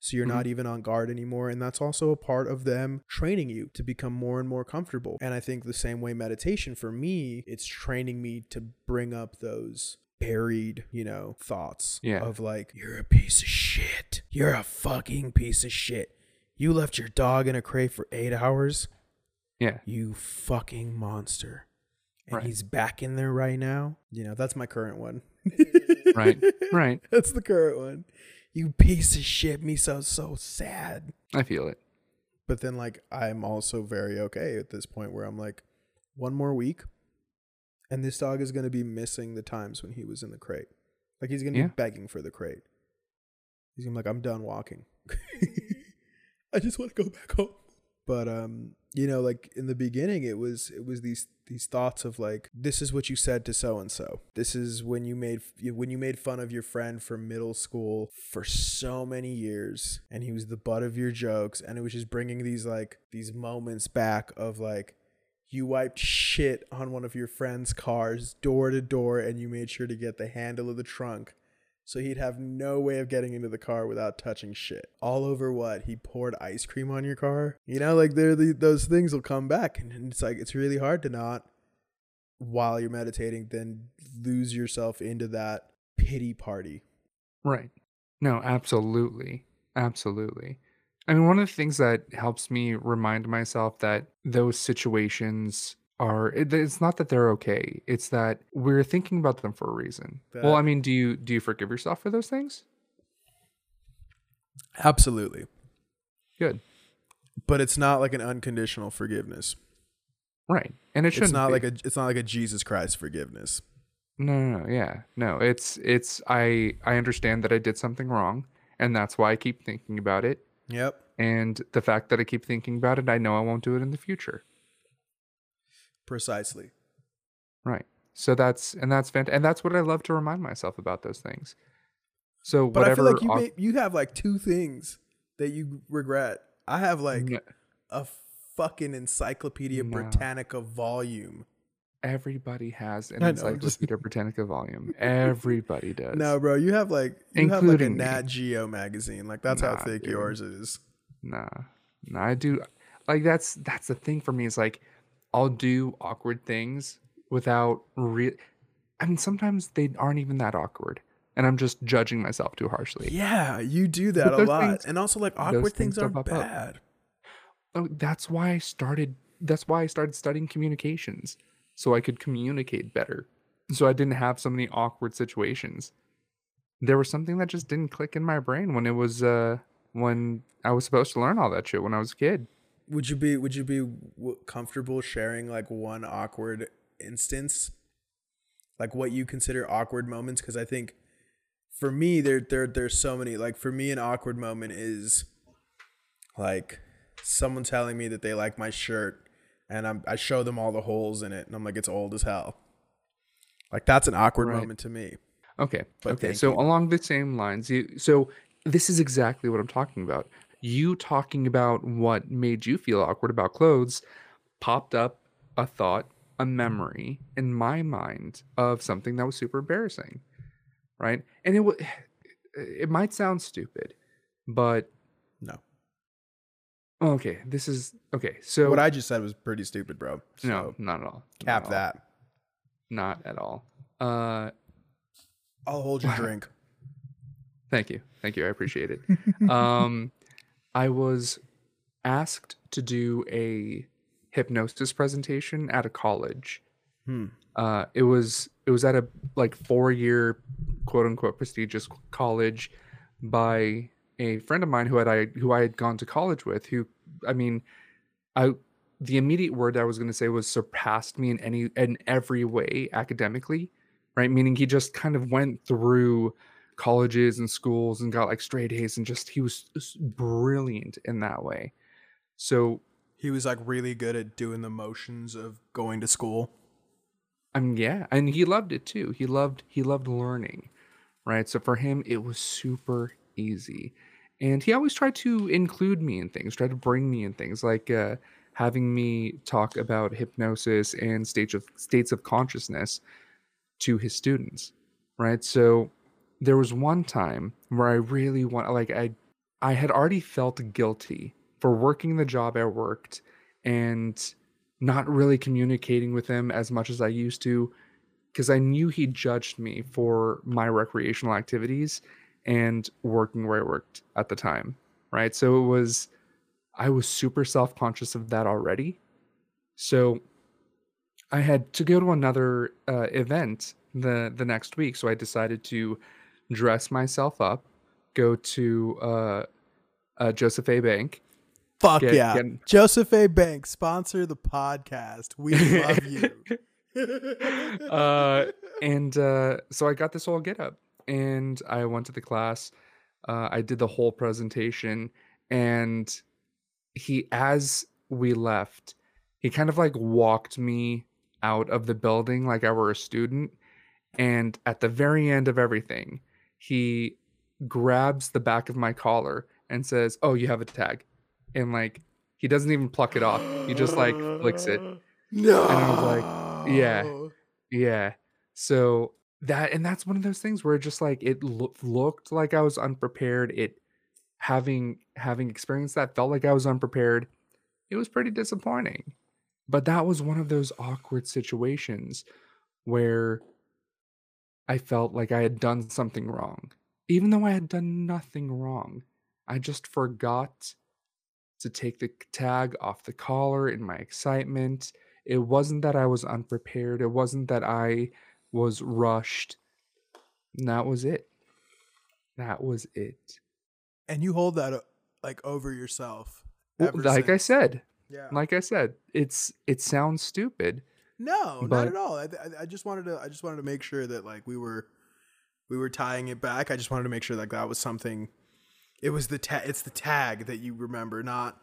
So you're mm-hmm. not even on guard anymore. And that's also a part of them training you to become more and more comfortable. And I think the same way meditation for me, it's training me to bring up those buried, you know, thoughts Yeah. of like, you're a piece of shit. You're a fucking piece of shit. You left your dog in a crate for eight hours. Yeah. You fucking monster. And Right. he's back in there right now. You know, that's my current one. Right. Right. That's the current one. You piece of shit. Me so so sad. I feel it. But then like I'm also very okay at this point where I'm like, one more week, and this dog is gonna be missing the times when he was in the crate. Like he's gonna Yeah. be begging for the crate. He's gonna be like, I'm done walking. I just want to go back home. But um, you know, like in the beginning, it was it was these these thoughts of like, this is what you said to so and so. This is when you made when you made fun of your friend from middle school for so many years, and he was the butt of your jokes, and it was just bringing these like these moments back of like. You wiped shit on one of your friend's cars door to door, and you made sure to get the handle of the trunk so he'd have no way of getting into the car without touching shit. All over what? He poured ice cream on your car? You know, like there the, those things will come back and it's like it's really hard to not while you're meditating then lose yourself into that pity party. Right. No, absolutely. Absolutely. I mean, one of the things that helps me remind myself that those situations are it- it's not that they're okay. It's that we're thinking about them for a reason. well, That- I mean, do you do you forgive yourself for those things? Absolutely. Good. But it's not like an unconditional forgiveness. Right. And it shouldn't It's not be. like a it's not like a Jesus Christ forgiveness. No, no, no, yeah. No, it's it's I I understand that I did something wrong and that's why I keep thinking about it. Yep. And the fact that I keep thinking about it, I know I won't do it in the future. Precisely. Right. So that's and that's fant- and that's what I love to remind myself about those things. So But whatever I feel like you may, you have like two things that you regret. I have like a fucking Encyclopedia No. Britannica volume. everybody has an know, I'm just- Encyclopedia Britannica volume. Everybody does. No, bro, you have like you have like a Nat Geo magazine. Like that's how thick dude. yours is. Nah. Nah, I do like that's that's the thing for me is like I'll do awkward things without real I mean sometimes they aren't even that awkward and I'm just judging myself too harshly. Yeah, you do that a lot. things- and also like awkward things things up. bad. Oh, that's why I started that's why I started studying communications so I could communicate better. So I didn't have so many awkward situations. There was something that just didn't click in my brain when it was uh when I was supposed to learn all that shit when I was a kid. Would you be would you be comfortable sharing like one awkward instance? Like what you consider awkward moments cuz I think for me there there there's so many like for me an awkward moment is like someone telling me that they like my shirt and I'm, I show them all the holes in it and I'm like it's old as hell. Like that's an awkward Right. moment to me. Okay. But okay. So you. along the same lines, you so this is exactly what I'm talking about. You talking about what made you feel awkward about clothes popped up a thought, a memory in my mind of something that was super embarrassing. Right? And it was it might sound stupid, but No. okay, this is okay. So What I just said was pretty stupid, bro. So no, not at all. Not cap all. that. Not at all. Uh, I'll hold your drink. thank you, thank you. I appreciate it. um, I was asked to do a hypnosis presentation at a college. Hmm. Uh, it was it was at a like four year quote unquote prestigious college by a friend of mine who had I who I had gone to college with. Who I mean, I the immediate word I was going to say was surpassed me in any in every way academically, right? Meaning he just kind of went through colleges and schools and got like straight A's and just he was brilliant in that way. So He was like really good at doing the motions of going to school. Mean, yeah, and he loved it too. He loved he loved learning, right? So for him, it was super easy, and he always tried to include me in things, tried to bring me in things, like uh, having me talk about hypnosis and states of states of consciousness to his students, right? So there was one time where I really want, like I I had already felt guilty for working the job I worked and not really communicating with him as much as I used to because I knew he judged me for my recreational activities and working where I worked at the time. Right. So it was, I was super self conscious of that already. So I had to go to another uh, event the the next week. So I decided to dress myself up, go to uh, uh, Joseph A. Bank, Fuck Get- yeah. get- Joseph A. Bank, sponsor the podcast. We love you. uh, and uh, so I got this whole get up, and I went to the class. Uh, I did the whole presentation, and he, as we left, he kind of like walked me out of the building like I were a student. And at the very end of everything, he grabs the back of my collar and says, "Oh, you have a tag," and like he doesn't even pluck it off. He just like flicks it. No. And I was like, yeah. Yeah. So that and that's one of those things where just like it loo- looked like I was unprepared. It having having experienced that felt like I was unprepared. It was pretty disappointing. But that was one of those awkward situations where I felt like I had done something wrong. Even though I had done nothing wrong. I just forgot to take the tag off the collar in my excitement. It wasn't that I was unprepared. It wasn't that I was rushed. And that was it. That was it. And you hold that uh, like over yourself. Like I said, Yeah. like I said, it's it sounds stupid. No, not at all. I, I, I just wanted to. I just wanted to make sure that like we were, we were tying it back. I just wanted to make sure like that was something. It was the tag. It's the tag that you remember, not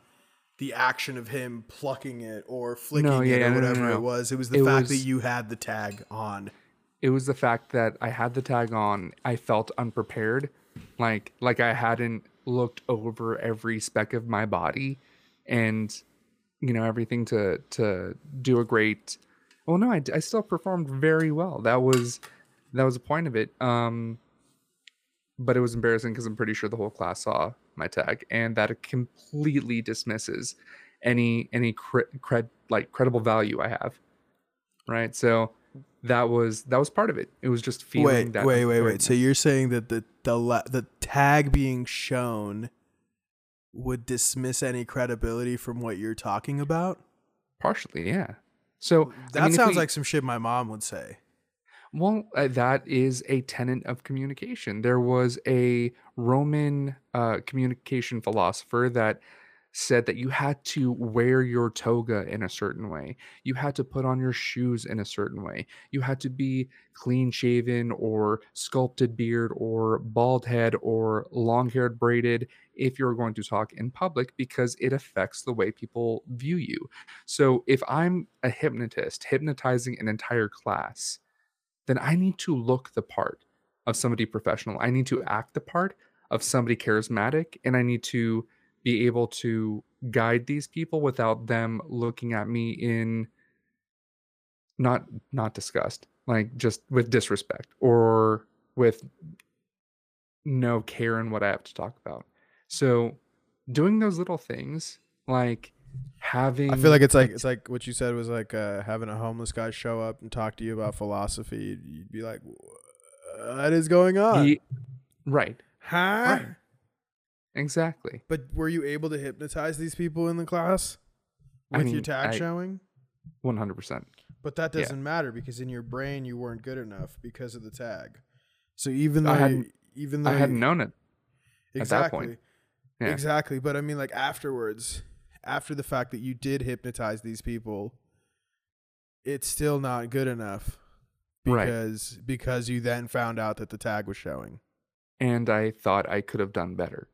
the action of him plucking it or flicking No, yeah, it or no, whatever no. it was. It was the It fact that you had the tag on. It was the fact that I had the tag on. I felt unprepared, like like I hadn't looked over every speck of my body, and you know everything to to do a great. Well, no, I, I still performed very well. That was that was the point of it. Um, but it was embarrassing because I'm pretty sure the whole class saw my tag, and that completely dismisses any any cre- cred like credible value I have. Right, so that was that was part of it. It was just feeling Wait, that. wait, wait, wait. So you're saying that the the la- the tag being shown would dismiss any credibility from what you're talking about? partially, yeah. So I That mean, sounds we- like some shit my mom would say. Well, uh, that is a tenet of communication. There was a Roman uh, communication philosopher that said that you had to wear your toga in a certain way. You had to put on your shoes in a certain way. You had to be clean shaven or sculpted beard or bald head or long haired braided if you're going to talk in public because it affects the way people view you. So if I'm a hypnotist hypnotizing an entire class, then I need to look the part of somebody professional. I need to act the part of somebody charismatic, and I need to be able to guide these people without them looking at me in not not disgust, like just with disrespect or with no care in what I have to talk about. So doing those little things like having I feel like it's like it's like what you said was like uh, having a homeless guy show up and talk to you about philosophy. You'd be like, "What is going on?" he- right. huh? Right. Exactly. But were you able to hypnotize these people in the class I with your mean, tag I- showing? 100%. But that doesn't matter because in your brain you weren't good enough because of the tag. So even though I hadn't- even though I hadn't you- known it. at that point. Yeah. exactly. But I mean, like afterwards, after the fact that you did hypnotize these people, it's still not good enough Right. because because you then found out that the tag was showing, And I thought I could have done better.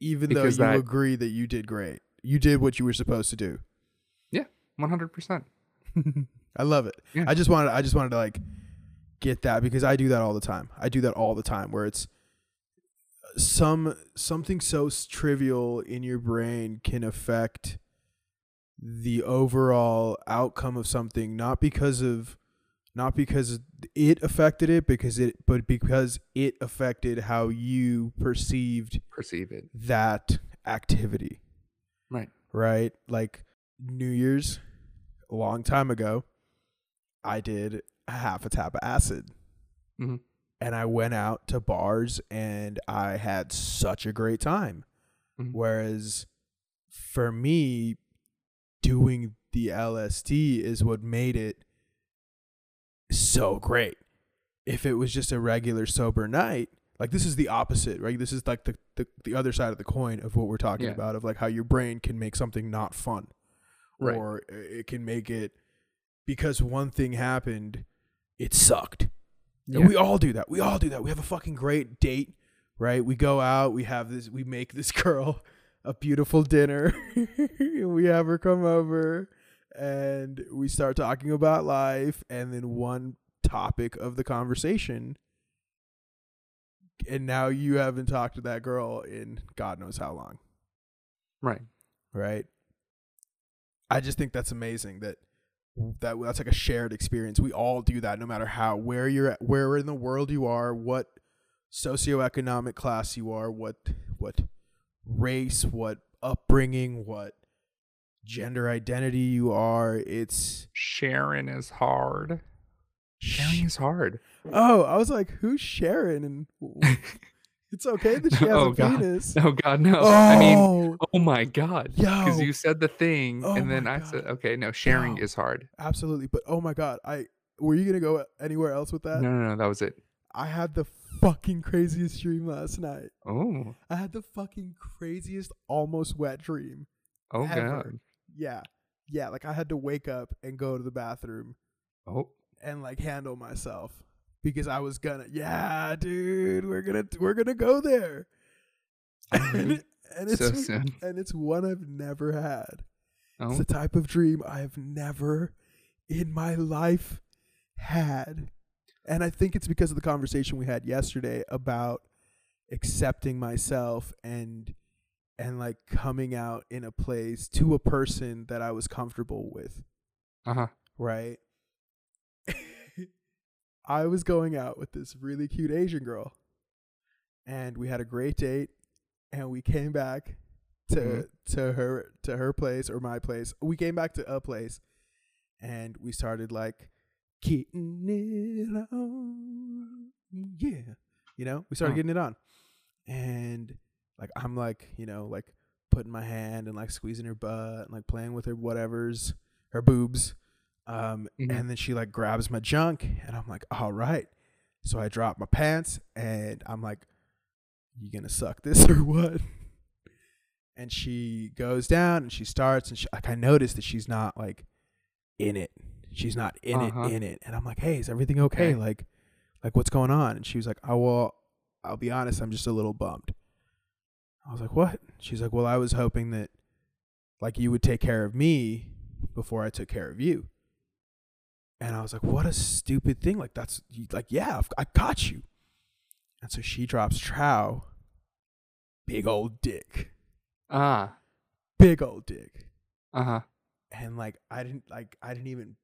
even Because though you that- agree that you did great. You did what you were supposed to do. Yeah, 100%. I love it. Yeah. I just wanted I just wanted to like get that because I do that all the time. I do that all the time where it's some something so trivial in your brain can affect the overall outcome of something not because of not because it affected it because it but because it affected how you perceived Perceive it. that activity Right. right? Like New Year's, a long time ago, I did half a tap of acid. Mhm. And I went out to bars and I had such a great time. Mhm. Whereas for me, doing the LSD is what made it so great. If it was just a regular sober night, like this is the opposite, right? This is like the, the, the other side of the coin of what we're talking Yeah. about, of like how your brain can make something not fun. Right. Or it can make it because one thing happened, it sucked. Yeah. And we all do that. We all do that. We have a fucking great date, right? We go out, we have this, we make this girl a beautiful dinner. we have her come over and we start talking about life. And then one topic of the conversation, and now you haven't talked to that girl in God knows how long, Right. right? I just think that's amazing that that that's like a shared experience. We all do that no matter how where you're at, where in the world you are, what socioeconomic class you are, what what race, what upbringing, what gender identity you are. It's Sharon is hard. Sharing is hard. Oh, I was like, who's Sharon? And it's okay that she oh, has Oh, a God. penis. Oh God, no. Oh, I mean, oh, oh my God. Because you said the thing, Oh and then I said, okay, no, sharing Yo. is hard. absolutely. But oh my god, I were you gonna go anywhere else with that? No, no, no, that was it. I had the fucking craziest dream last night. Oh, I had the fucking craziest almost wet dream. oh Ever. God. Yeah. Yeah, like I had to wake up and go to the bathroom Oh, and like handle myself because I was gonna yeah, dude, we're gonna we're gonna go there. and, and it's so soon. and it's one I've never had. It's Oh, the type of dream I have never in my life had. And I think it's because of the conversation we had yesterday about accepting myself and and like coming out in a place to a person that I was comfortable with, uh huh. right? I was going out with this really cute Asian girl and we had a great date and we came back to Mhm. to her to her place or my place. We came back to a place and we started like getting it on. Yeah. You know, we started getting it on. And like I'm like, you know, like putting my hand and like squeezing her butt and like playing with her whatever's her boobs. Um Mhm. and then she like grabs my junk and I'm like, all right. So I drop my pants and I'm like, you gonna suck this or what? And she goes down and she starts and she, like I noticed that she's not like in it. She's not in Uh-huh. it in it. And I'm like, hey, is everything okay? Okay. Like, like what's going on? And she was like, oh well, I'll be honest, I'm just a little bummed. I was like, what? She's like, well, I was hoping that like you would take care of me before I took care of you. And I was like, what a stupid thing. Like, that's like, yeah, I got you. And so she drops trow. Big old dick. Ah. Big old dick. Uh huh. And like, I didn't, like, I didn't even,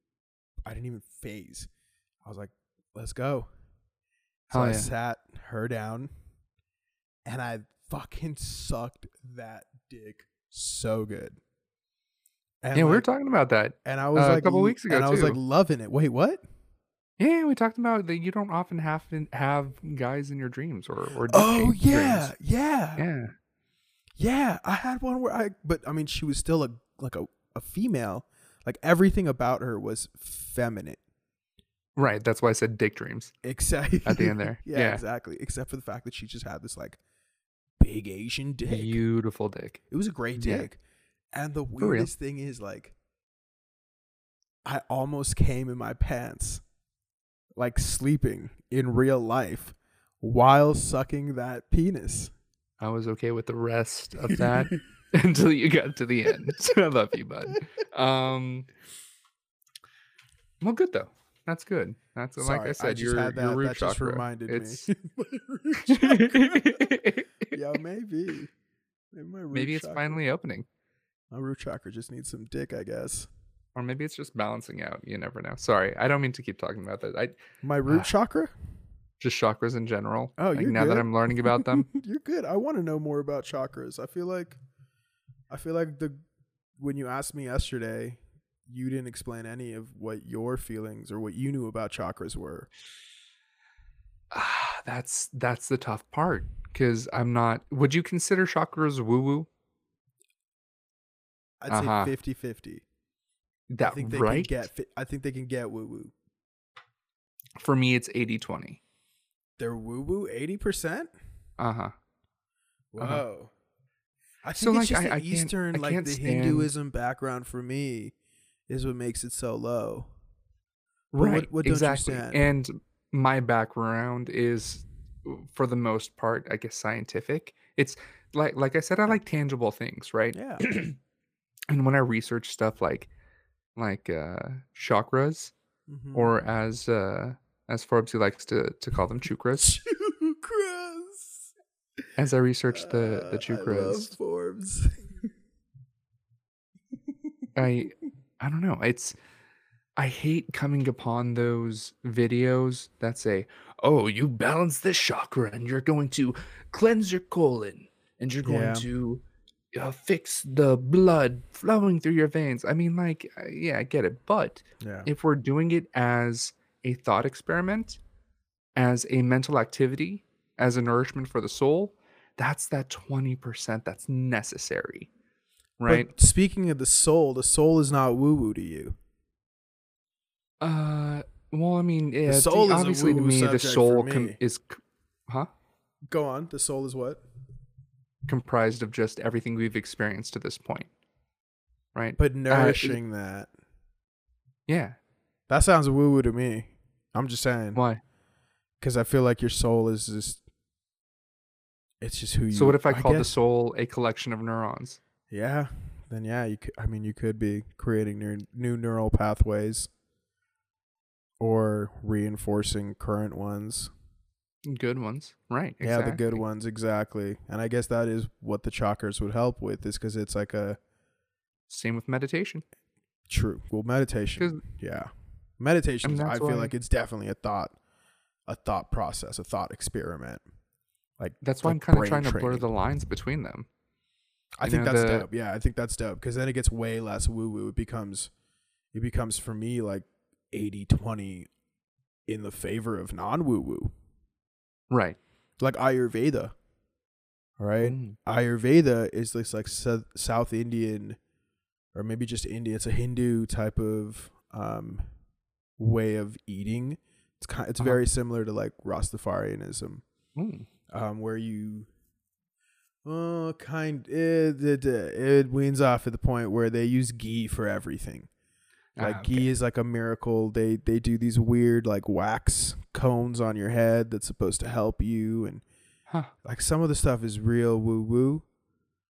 I didn't even phase. I was like, let's go. So Hell I sat her down and I fucking sucked that dick so good. And yeah, we were talking about that. and I was uh, a couple weeks ago, and I was like loving it. Wait, what? Yeah, we talked about that you don't often have have guys in your dreams or or dick Oh dreams. yeah, yeah, Yeah. yeah. I had one where I, but I mean, she was still a like a, a female. Like everything about her was feminine, Right. That's why I said dick dreams. except At the end there. yeah, Yeah. exactly. Except for the fact that she just had this like big Asian dick. Beautiful dick. It was a great Yeah. And the weirdest thing is like I almost came in my pants like sleeping in real life while sucking that penis. I was okay with the rest of that until you got to the end. I love you, bud. Um Well good though. That's good. That's like I Sorry, said, just your that, your root that just reminded it's me. Chakra. yeah, maybe. Maybe, maybe it's chakra- finally opening. My root chakra just needs some dick, I guess. Or maybe it's just balancing out. You never know. Sorry, I don't mean to keep talking about that. I My root Ah. chakra? just chakras in general. Oh, like you're now that. I'm learning about them. You're good. I want to know more about chakras. I feel like I feel like the when you asked me yesterday, you didn't explain any of what your feelings or what you knew about chakras were. Ah, that's that's the tough part because I'm not. Would you consider chakras woo woo? I'd Uh-huh. say 50-50. I That think they right? can get I think they can get woo woo. For me, it's 80 20. They're woo woo 80%? Uh huh. Whoa. Uh-huh. I think So, it's like, just I- the I Eastern, like the stand- Hinduism background for me is what makes it so low. But what- Right. what you exactly. And my background is, for the most part, I guess, scientific. It's like like I said, I like tangible things, right? Yeah. and when I research stuff like like uh chakras, Mhm. or as uh as Forbes he likes to to call them chukras. chukras. As I research the the Uh, I love Forbes. I I don't know. It's I hate coming upon those videos that say, "Oh, you balance this chakra and you're going to cleanse your colon and you're going Yeah. to uh, fix the blood flowing through your veins." I mean, like, uh, yeah, I get it, but yeah. if we're doing it as a thought experiment, as a mental activity, as a nourishment for the soul, that's that 20% that's necessary. Right? But speaking of the soul, the soul is not woo woo to you. Uh, well, I mean, yeah, to- soul is obviously to me, the soul com- is, huh, Go on. The soul is what? Comprised of just everything we've experienced to this point, right? But uh, nourishing that. yeah. That sounds woo woo to me. I'm just saying. Why? Because I feel like your soul is just. It's just who you. So what if I called the guess- soul a collection of neurons? Yeah. Then yeah, you could. I mean, you could be creating new new neural pathways, or reinforcing current ones. Good ones, right? Yeah, the good ones exactly. And I guess that is what the chakras would help with, is because it's like a Same with meditation. true. Well, meditation. Yeah, meditation. I feel like it's definitely a thought, a thought process, a thought experiment. Like That's why like I'm kind of trying to blur the lines between them. I You think know, that's the- dope. Yeah, I think that's dope because then it gets way less woo woo. It becomes, it becomes for me like 80-20 in the favor of non woo woo, Right. like Ayurveda. Right, Mm. Ayurveda is this like South Indian, or maybe just India. It's a Hindu type of um way of eating. It's kind. It's Uh-huh. very similar to like Rastafarianism. Mm. um, where you, uh, kind it, it it weans off at the point where they use ghee for everything. Like Ah, ghee is like a miracle. They they do these weird like wax cones on your head that's supposed to help you, and Huh. like some of the stuff is real woo woo,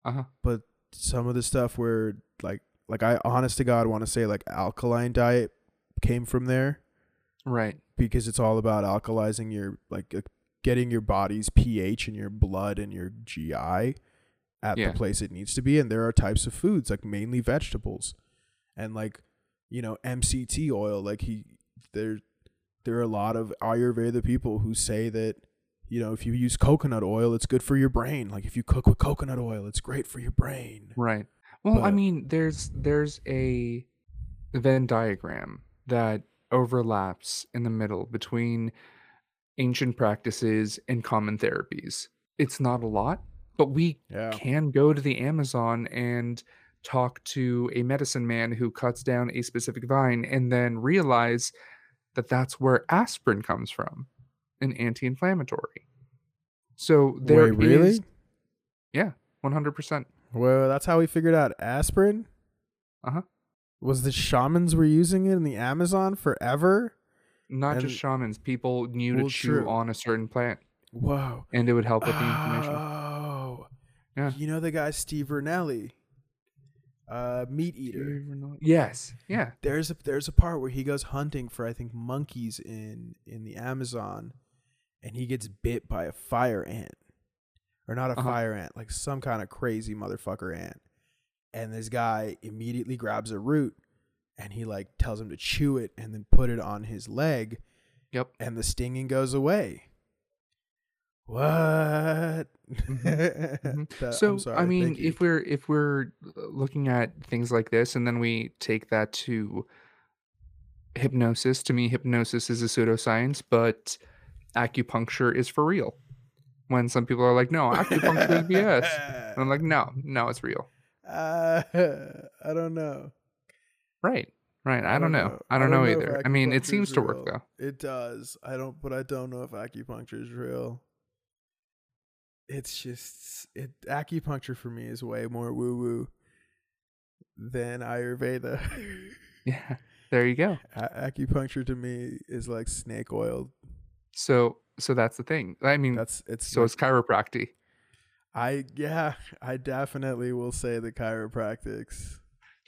Uh huh. but some of the stuff where like like I honest to God want to say like alkaline diet came from there Right. because it's all about alkalizing your like uh, getting your body's pH and your blood and your GI at Yeah. the place it needs to be and there are types of foods like mainly vegetables and like you know MCT oil like he there there are a lot of ayurveda people who say that you know, if you use coconut oil, it's good for your brain. Like if you cook with coconut oil, it's great for your brain. Right. Well, I mean, there's there's a Venn diagram that overlaps in the middle between ancient practices and common therapies. It's not a lot, but we Yeah. can go to the Amazon and talk to a medicine man who cuts down a specific vine and then realize that that's where aspirin comes from, an anti-inflammatory. So there Wait, really? is- yeah, 100%. Well, that's how we figured out aspirin. Uh-huh. Was the shamans were using it in the Amazon forever? Not And- just shamans, people knew to chew true. on a certain plant Whoa. and it would help with the inflammation. Oh. Yeah. You know the guy Steve Vernelli, uh, meat eater. Yes. Yeah. There's a there's a part where he goes hunting for I think monkeys in in the Amazon, and he gets bit by a fire ant, or not a Uh-huh. fire ant, like some kind of crazy motherfucker ant. And this guy immediately grabs a root, and he like tells him to chew it and then put it on his leg, Yep. and the stinging goes away. What? Mhm. That- so sorry, I mean, if we're if we're looking at things like this, and then we take that to hypnosis. To me, hypnosis is a pseudoscience, but acupuncture is for real. When some people are like, "No, acupuncture is BS," and I'm like, "No, no, it's real." uh, I don't know. Right. Right. I, don't know. I don't, know, either. I mean, it seems to work though. It does. I don't, but I don't know if acupuncture is real. It's just it. Acupuncture for me is way more woo woo than Ayurveda. Yeah. There you go. A- acupuncture to me is like snake oil. So so that's the thing. I mean, That's it's so it's chiropractic. I yeah, I definitely will say the chiropractics.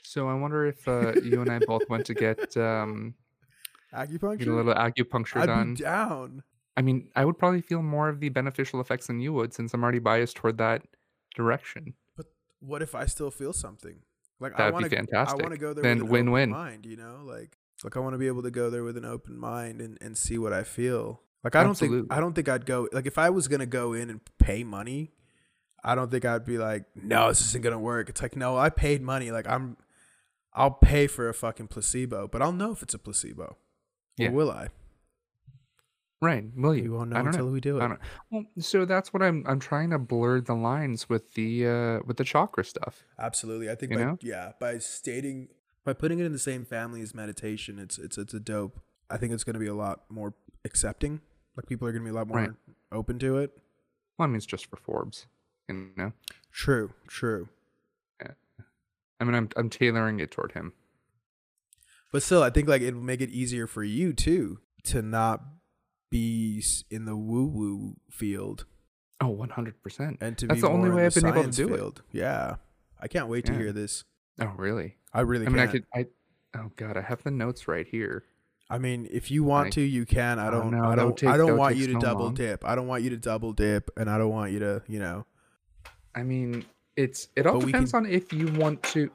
So I wonder if uh, you and I both went to get um, Acupuncture. get a little acupuncture I'd done. down. I mean, I would probably feel more of the beneficial effects than you would, since I'm already biased toward that direction. But what if I still feel something? Like I That'd want be to. I want to go there Then with an win-win. open mind. You know, like like I want to be able to go there with an open mind and and see what I feel. Like I don't think I don't think I'd go. Like if I was gonna go in and pay money, I don't think I'd be like, no, this isn't gonna work. It's like no, I paid money. Like I'm, I'll pay for a fucking placebo, but I'll know if it's a placebo. Yeah. Or will I? Right? Will you? We won't know I don't until know. we do it. I don't. Well, so that's what I'm. I'm trying to blur the lines with the uh, with the chakra stuff. Absolutely. I think You by know? yeah, by stating by putting it in the same family as meditation, it's it's it's a dope. I think it's going to be a lot more accepting. Like people are going to be a lot more Right. open to it. Well, I mean, it's just for Forbes, you know. True, true. I mean, I'm I'm tailoring it toward him. But still, I think like it will make it easier for you too to not be in the woo woo field Oh, 100 percent. and to That's be the only way I've been able to do it. field. Yeah, I can't wait to hear this. Oh, really? I really I mean, I can't. could. I. Oh God, I have the notes right here. I mean, if you want Like- to, you can. I Oh, don't. no, I don't. take- I that don't want you to so double long. dip. I don't want you to double dip, and I don't want you to, you know. I mean, it's it all But depends can- on if you want to.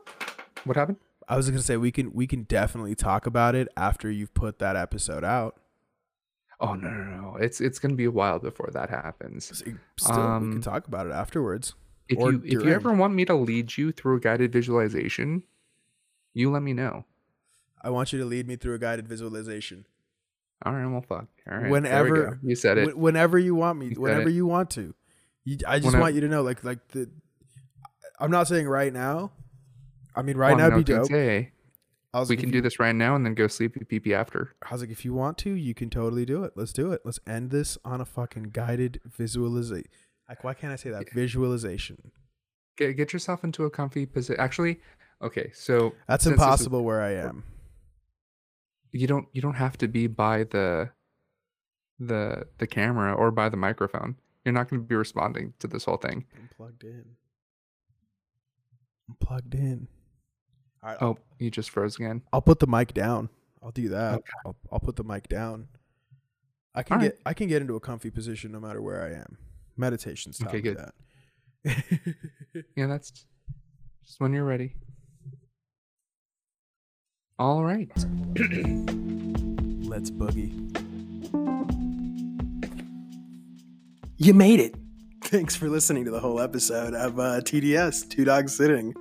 What happened? I was gonna say we can we can definitely talk about it after you've put that episode out. Oh no no no! It's it's gonna be a while before that happens. Still, we Um, can talk about it afterwards. If you if you ever want me to lead you through a guided visualization, you let me know. I want you to lead me through a guided visualization All right, well, fuck. All right, Whenever- you said it. Whenever you want me, You whenever you want to. You, I just Whenever- want you to know, like like the. I'm not saying right now. I mean, right Well, now would be dope. say, Was we can do you- this right now and then go sleepy pee pee after. I was like, if you want to, you can totally do it. Let's do it. Let's end this on a fucking guided visualization. Like, why can't I say that? Yeah. Visualization. Get get yourself into a comfy position. Actually, okay, so That's this is- impossible where I am. you don't you don't have to be by the the the camera or by the microphone. You're not going to be responding to this whole thing. I'm plugged in. I'm plugged in. All right. Oh, you just froze again. I'll put the mic down. I'll do that. Okay. I'll, I'll put the mic down. I can All right. get I can get into a comfy position no matter where I am. Meditation's top Okay, of good. that. Yeah, that's just when you're ready. All right. Let's boogie. you made it. Thanks for listening to the whole episode of uh, TDS, Two Dogs Sitting.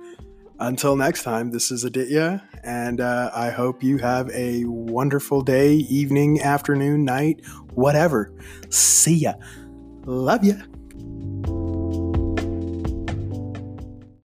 Until next time, this is Aditya, and uh, I hope you have a wonderful day, evening, afternoon, night, whatever. See ya. Love ya.